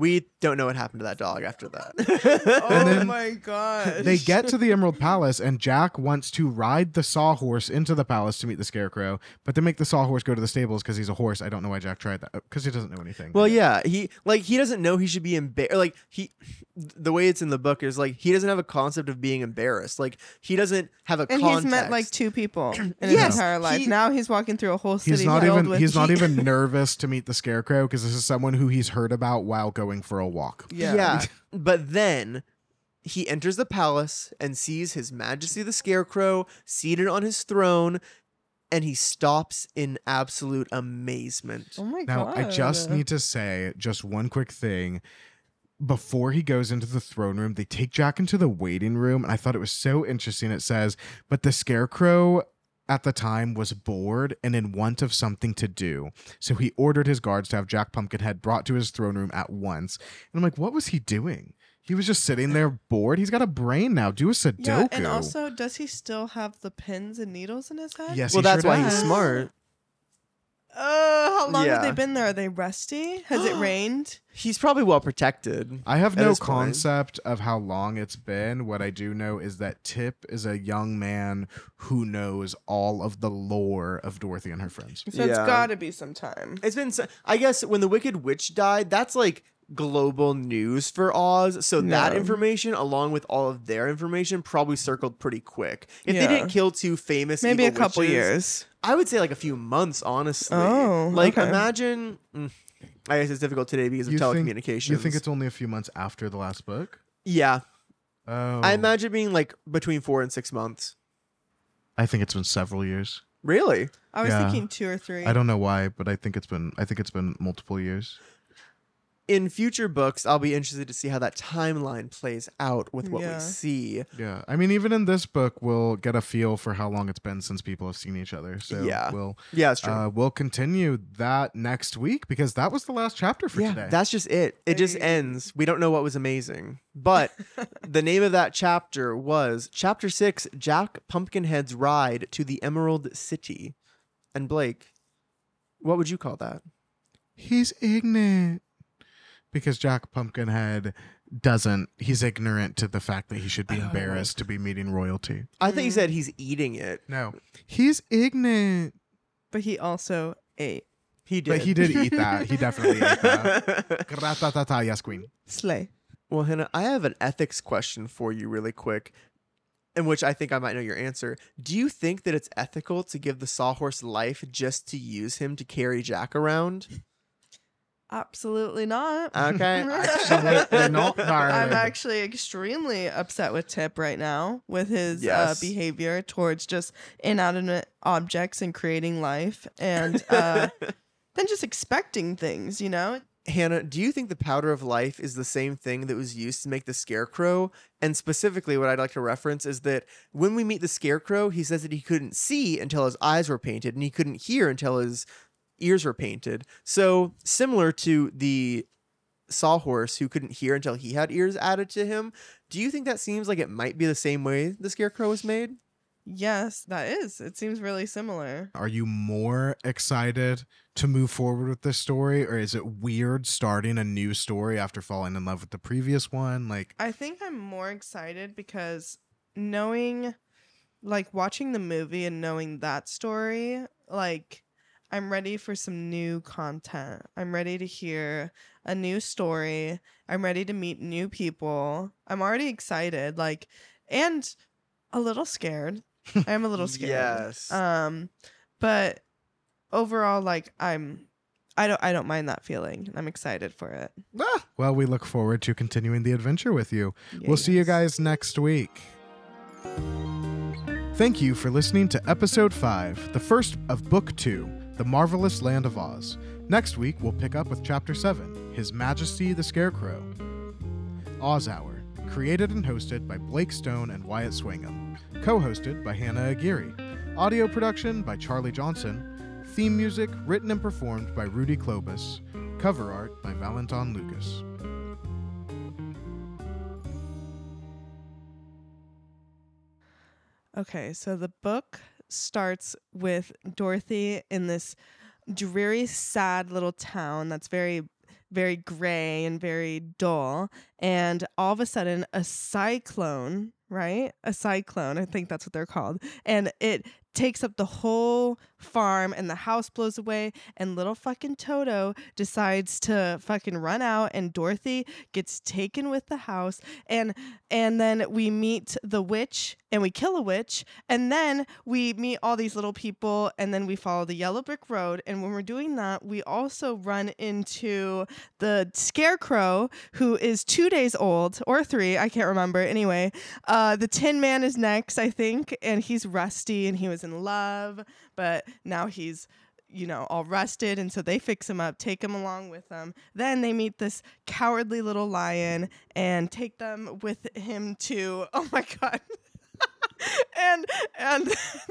We don't know what happened to that dog after that. oh then my god! They get to the Emerald Palace, and Jack wants to ride the Sawhorse into the palace to meet the Scarecrow, but they make the Sawhorse go to the stables because he's a horse. I don't know why Jack tried that because he doesn't know anything. Well, yeah, he like he doesn't know he should be embarrassed. Like he, the way it's in the book is like he doesn't have a concept of being embarrassed. Like he doesn't have a. and context. he's met like two people in his Yes, entire life. he- now he's walking through a whole city he's not even with he's not even nervous to meet the Scarecrow because this is someone who he's heard about while going for a walk. Yeah. yeah. but then he enters the palace and sees His Majesty the Scarecrow seated on his throne, and he stops in absolute amazement. Oh my Now, god! I just need to say just one quick thing. Before he goes into the throne room, they take Jack into the waiting room, and I thought it was so interesting. It says, but the Scarecrow at the time was bored and in want of something to do. So he ordered his guards to have Jack Pumpkinhead brought to his throne room at once. And I'm like, what was he doing? He was just sitting there bored. He's got a brain now. Do a Sudoku. Yeah, and also, does he still have the pins and needles in his head? yes, well, he that's sure why he's smart. Uh, how long have they been there? Are they rusty? Has it rained? He's probably well protected. I have at no this point. concept of how long it's been. What I do know is that Tip is a young man who knows all of the lore of Dorothy and her friends. So it's Yeah. got to be some time. It's been, so- I guess, when the Wicked Witch died, that's like global news for Oz. So that information, along with all of their information, probably circled pretty quick. If Yeah. they didn't kill two famous, Maybe a couple witches, years. I would say like a few months, honestly. Oh, like okay. imagine. mm, I guess it's difficult today because of You think- telecommunications. You think it's only a few months after the last book? Yeah, Oh, I imagine being like between four and six months. I think it's been several years. Really? I was Yeah. thinking two or three. I don't know why, but I think it's been. I think it's been multiple years. In future books, I'll be interested to see how that timeline plays out with what Yeah. we see. Yeah, I mean, even in this book, we'll get a feel for how long it's been since people have seen each other. So Yeah. we'll Yeah, it's true. uh, we'll continue that next week because that was the last chapter for yeah, today. that's just it. It just ends. We don't know what was amazing. But the name of that chapter was Chapter 6 Jack Pumpkinhead's Ride to the Emerald City. And Blake, what would you call that? he's ignorant because Jack Pumpkinhead doesn't. He's ignorant to the fact that he should be embarrassed to be meeting royalty. I think you Mm. said he's eating it. No, he's ignorant. But he also ate. He did. But he did eat that. He definitely ate that. Gratatata, yes, queen. Slay. Well, Hannah, I have an ethics question for you, really quick, in which I think I might know your answer. Do you think that it's ethical to give the sawhorse life just to use him to carry Jack around? Absolutely not. Okay. Absolutely not, I'm actually extremely upset with Tip right now with his uh, behavior towards just inanimate objects and creating life and uh, then just expecting things, you know? Hannah, do you think the powder of life is the same thing that was used to make the scarecrow? And specifically, what I'd like to reference is that when we meet the scarecrow, he says that he couldn't see until his eyes were painted, and he couldn't hear until his ears were painted. So, similar to the sawhorse who couldn't hear until he had ears added to him, do you think that seems like it might be the same way the scarecrow was made? Yes, that is. It seems really similar. Are you more excited to move forward with this story, or is it weird starting a new story after falling in love with the previous one? Like, I think I'm more excited because knowing, like, watching the movie and knowing that story, like, I'm ready for some new content. I'm ready to hear a new story. I'm ready to meet new people. I'm already excited, like, and a little scared. I'm a little scared. Yes. Um, but overall, like I'm, I don't, I don't mind that feeling. I'm excited for it. Ah, well, we look forward to continuing the adventure with you. We'll see you guys next week. Thank you for listening to episode 5, the first of book 2, The Marvelous Land of Oz. Next week, we'll pick up with chapter 7, His Majesty the Scarecrow. Oz Hour, created and hosted by Blake Stone and Wyatt Swingham. Co hosted by Hannah Aguirre. Audio production by Charlie Johnson. Theme music written and performed by Rudy Klobus. Cover art by Valentin Lucas. Okay, so the book starts with Dorothy in this dreary, sad little town that's very, very gray and very dull. And all of a sudden, a cyclone, right? A cyclone, I think that's what they're called. And it takes up the whole farm and the house blows away and little fucking Toto decides to fucking run out and Dorothy gets taken with the house and and then we meet the witch and we kill a witch and then we meet all these little people and then we follow the yellow brick road and when we're doing that we also run into the scarecrow who is 2 days old or 3 I can't remember anyway. Uh the tin man is next I think and he's rusty and he was in love but now he's you know, all rusted, and so they fix him up, take him along with them. Then they meet this cowardly little lion and take them with him to oh my god. and and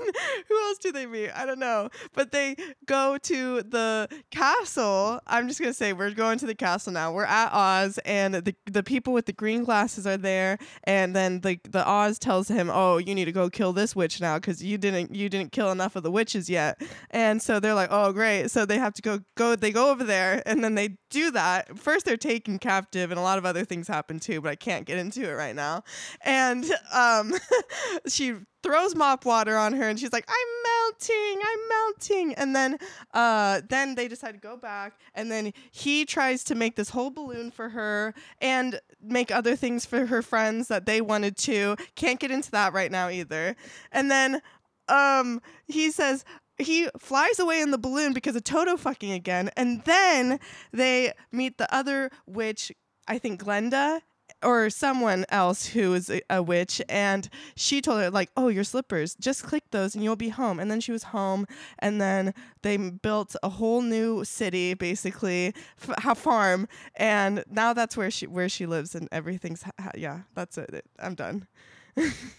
who else do they meet? I don't know. But they go to the castle. I'm just gonna say we're going to the castle now. We're at Oz, and the the people with the green glasses are there. And then the the Oz tells him, "Oh, you need to go kill this witch now because you didn't you didn't kill enough of the witches yet." And so they're like, "Oh, great!" So they have to go go. They go over there, and then they do that. First, they're taken captive, and a lot of other things happen too, but I can't get into it right now. And um, she throws mop water on her, and she's like, "I'm melting, I'm melting." And then uh, then they decide to go back, and then he tries to make this whole balloon for her and make other things for her friends that they wanted to. Can't get into that right now either. And then um, he says he flies away in the balloon because of Toto fucking again, and then they meet the other witch, I think Glenda or someone else who is a, a witch, and she told her like, "Oh, your slippers, just click those and you'll be home." And then she was home, and then they built a whole new city, basically, a farm, and now that's where she where she lives, and everything's ha- yeah, that's it. I'm done.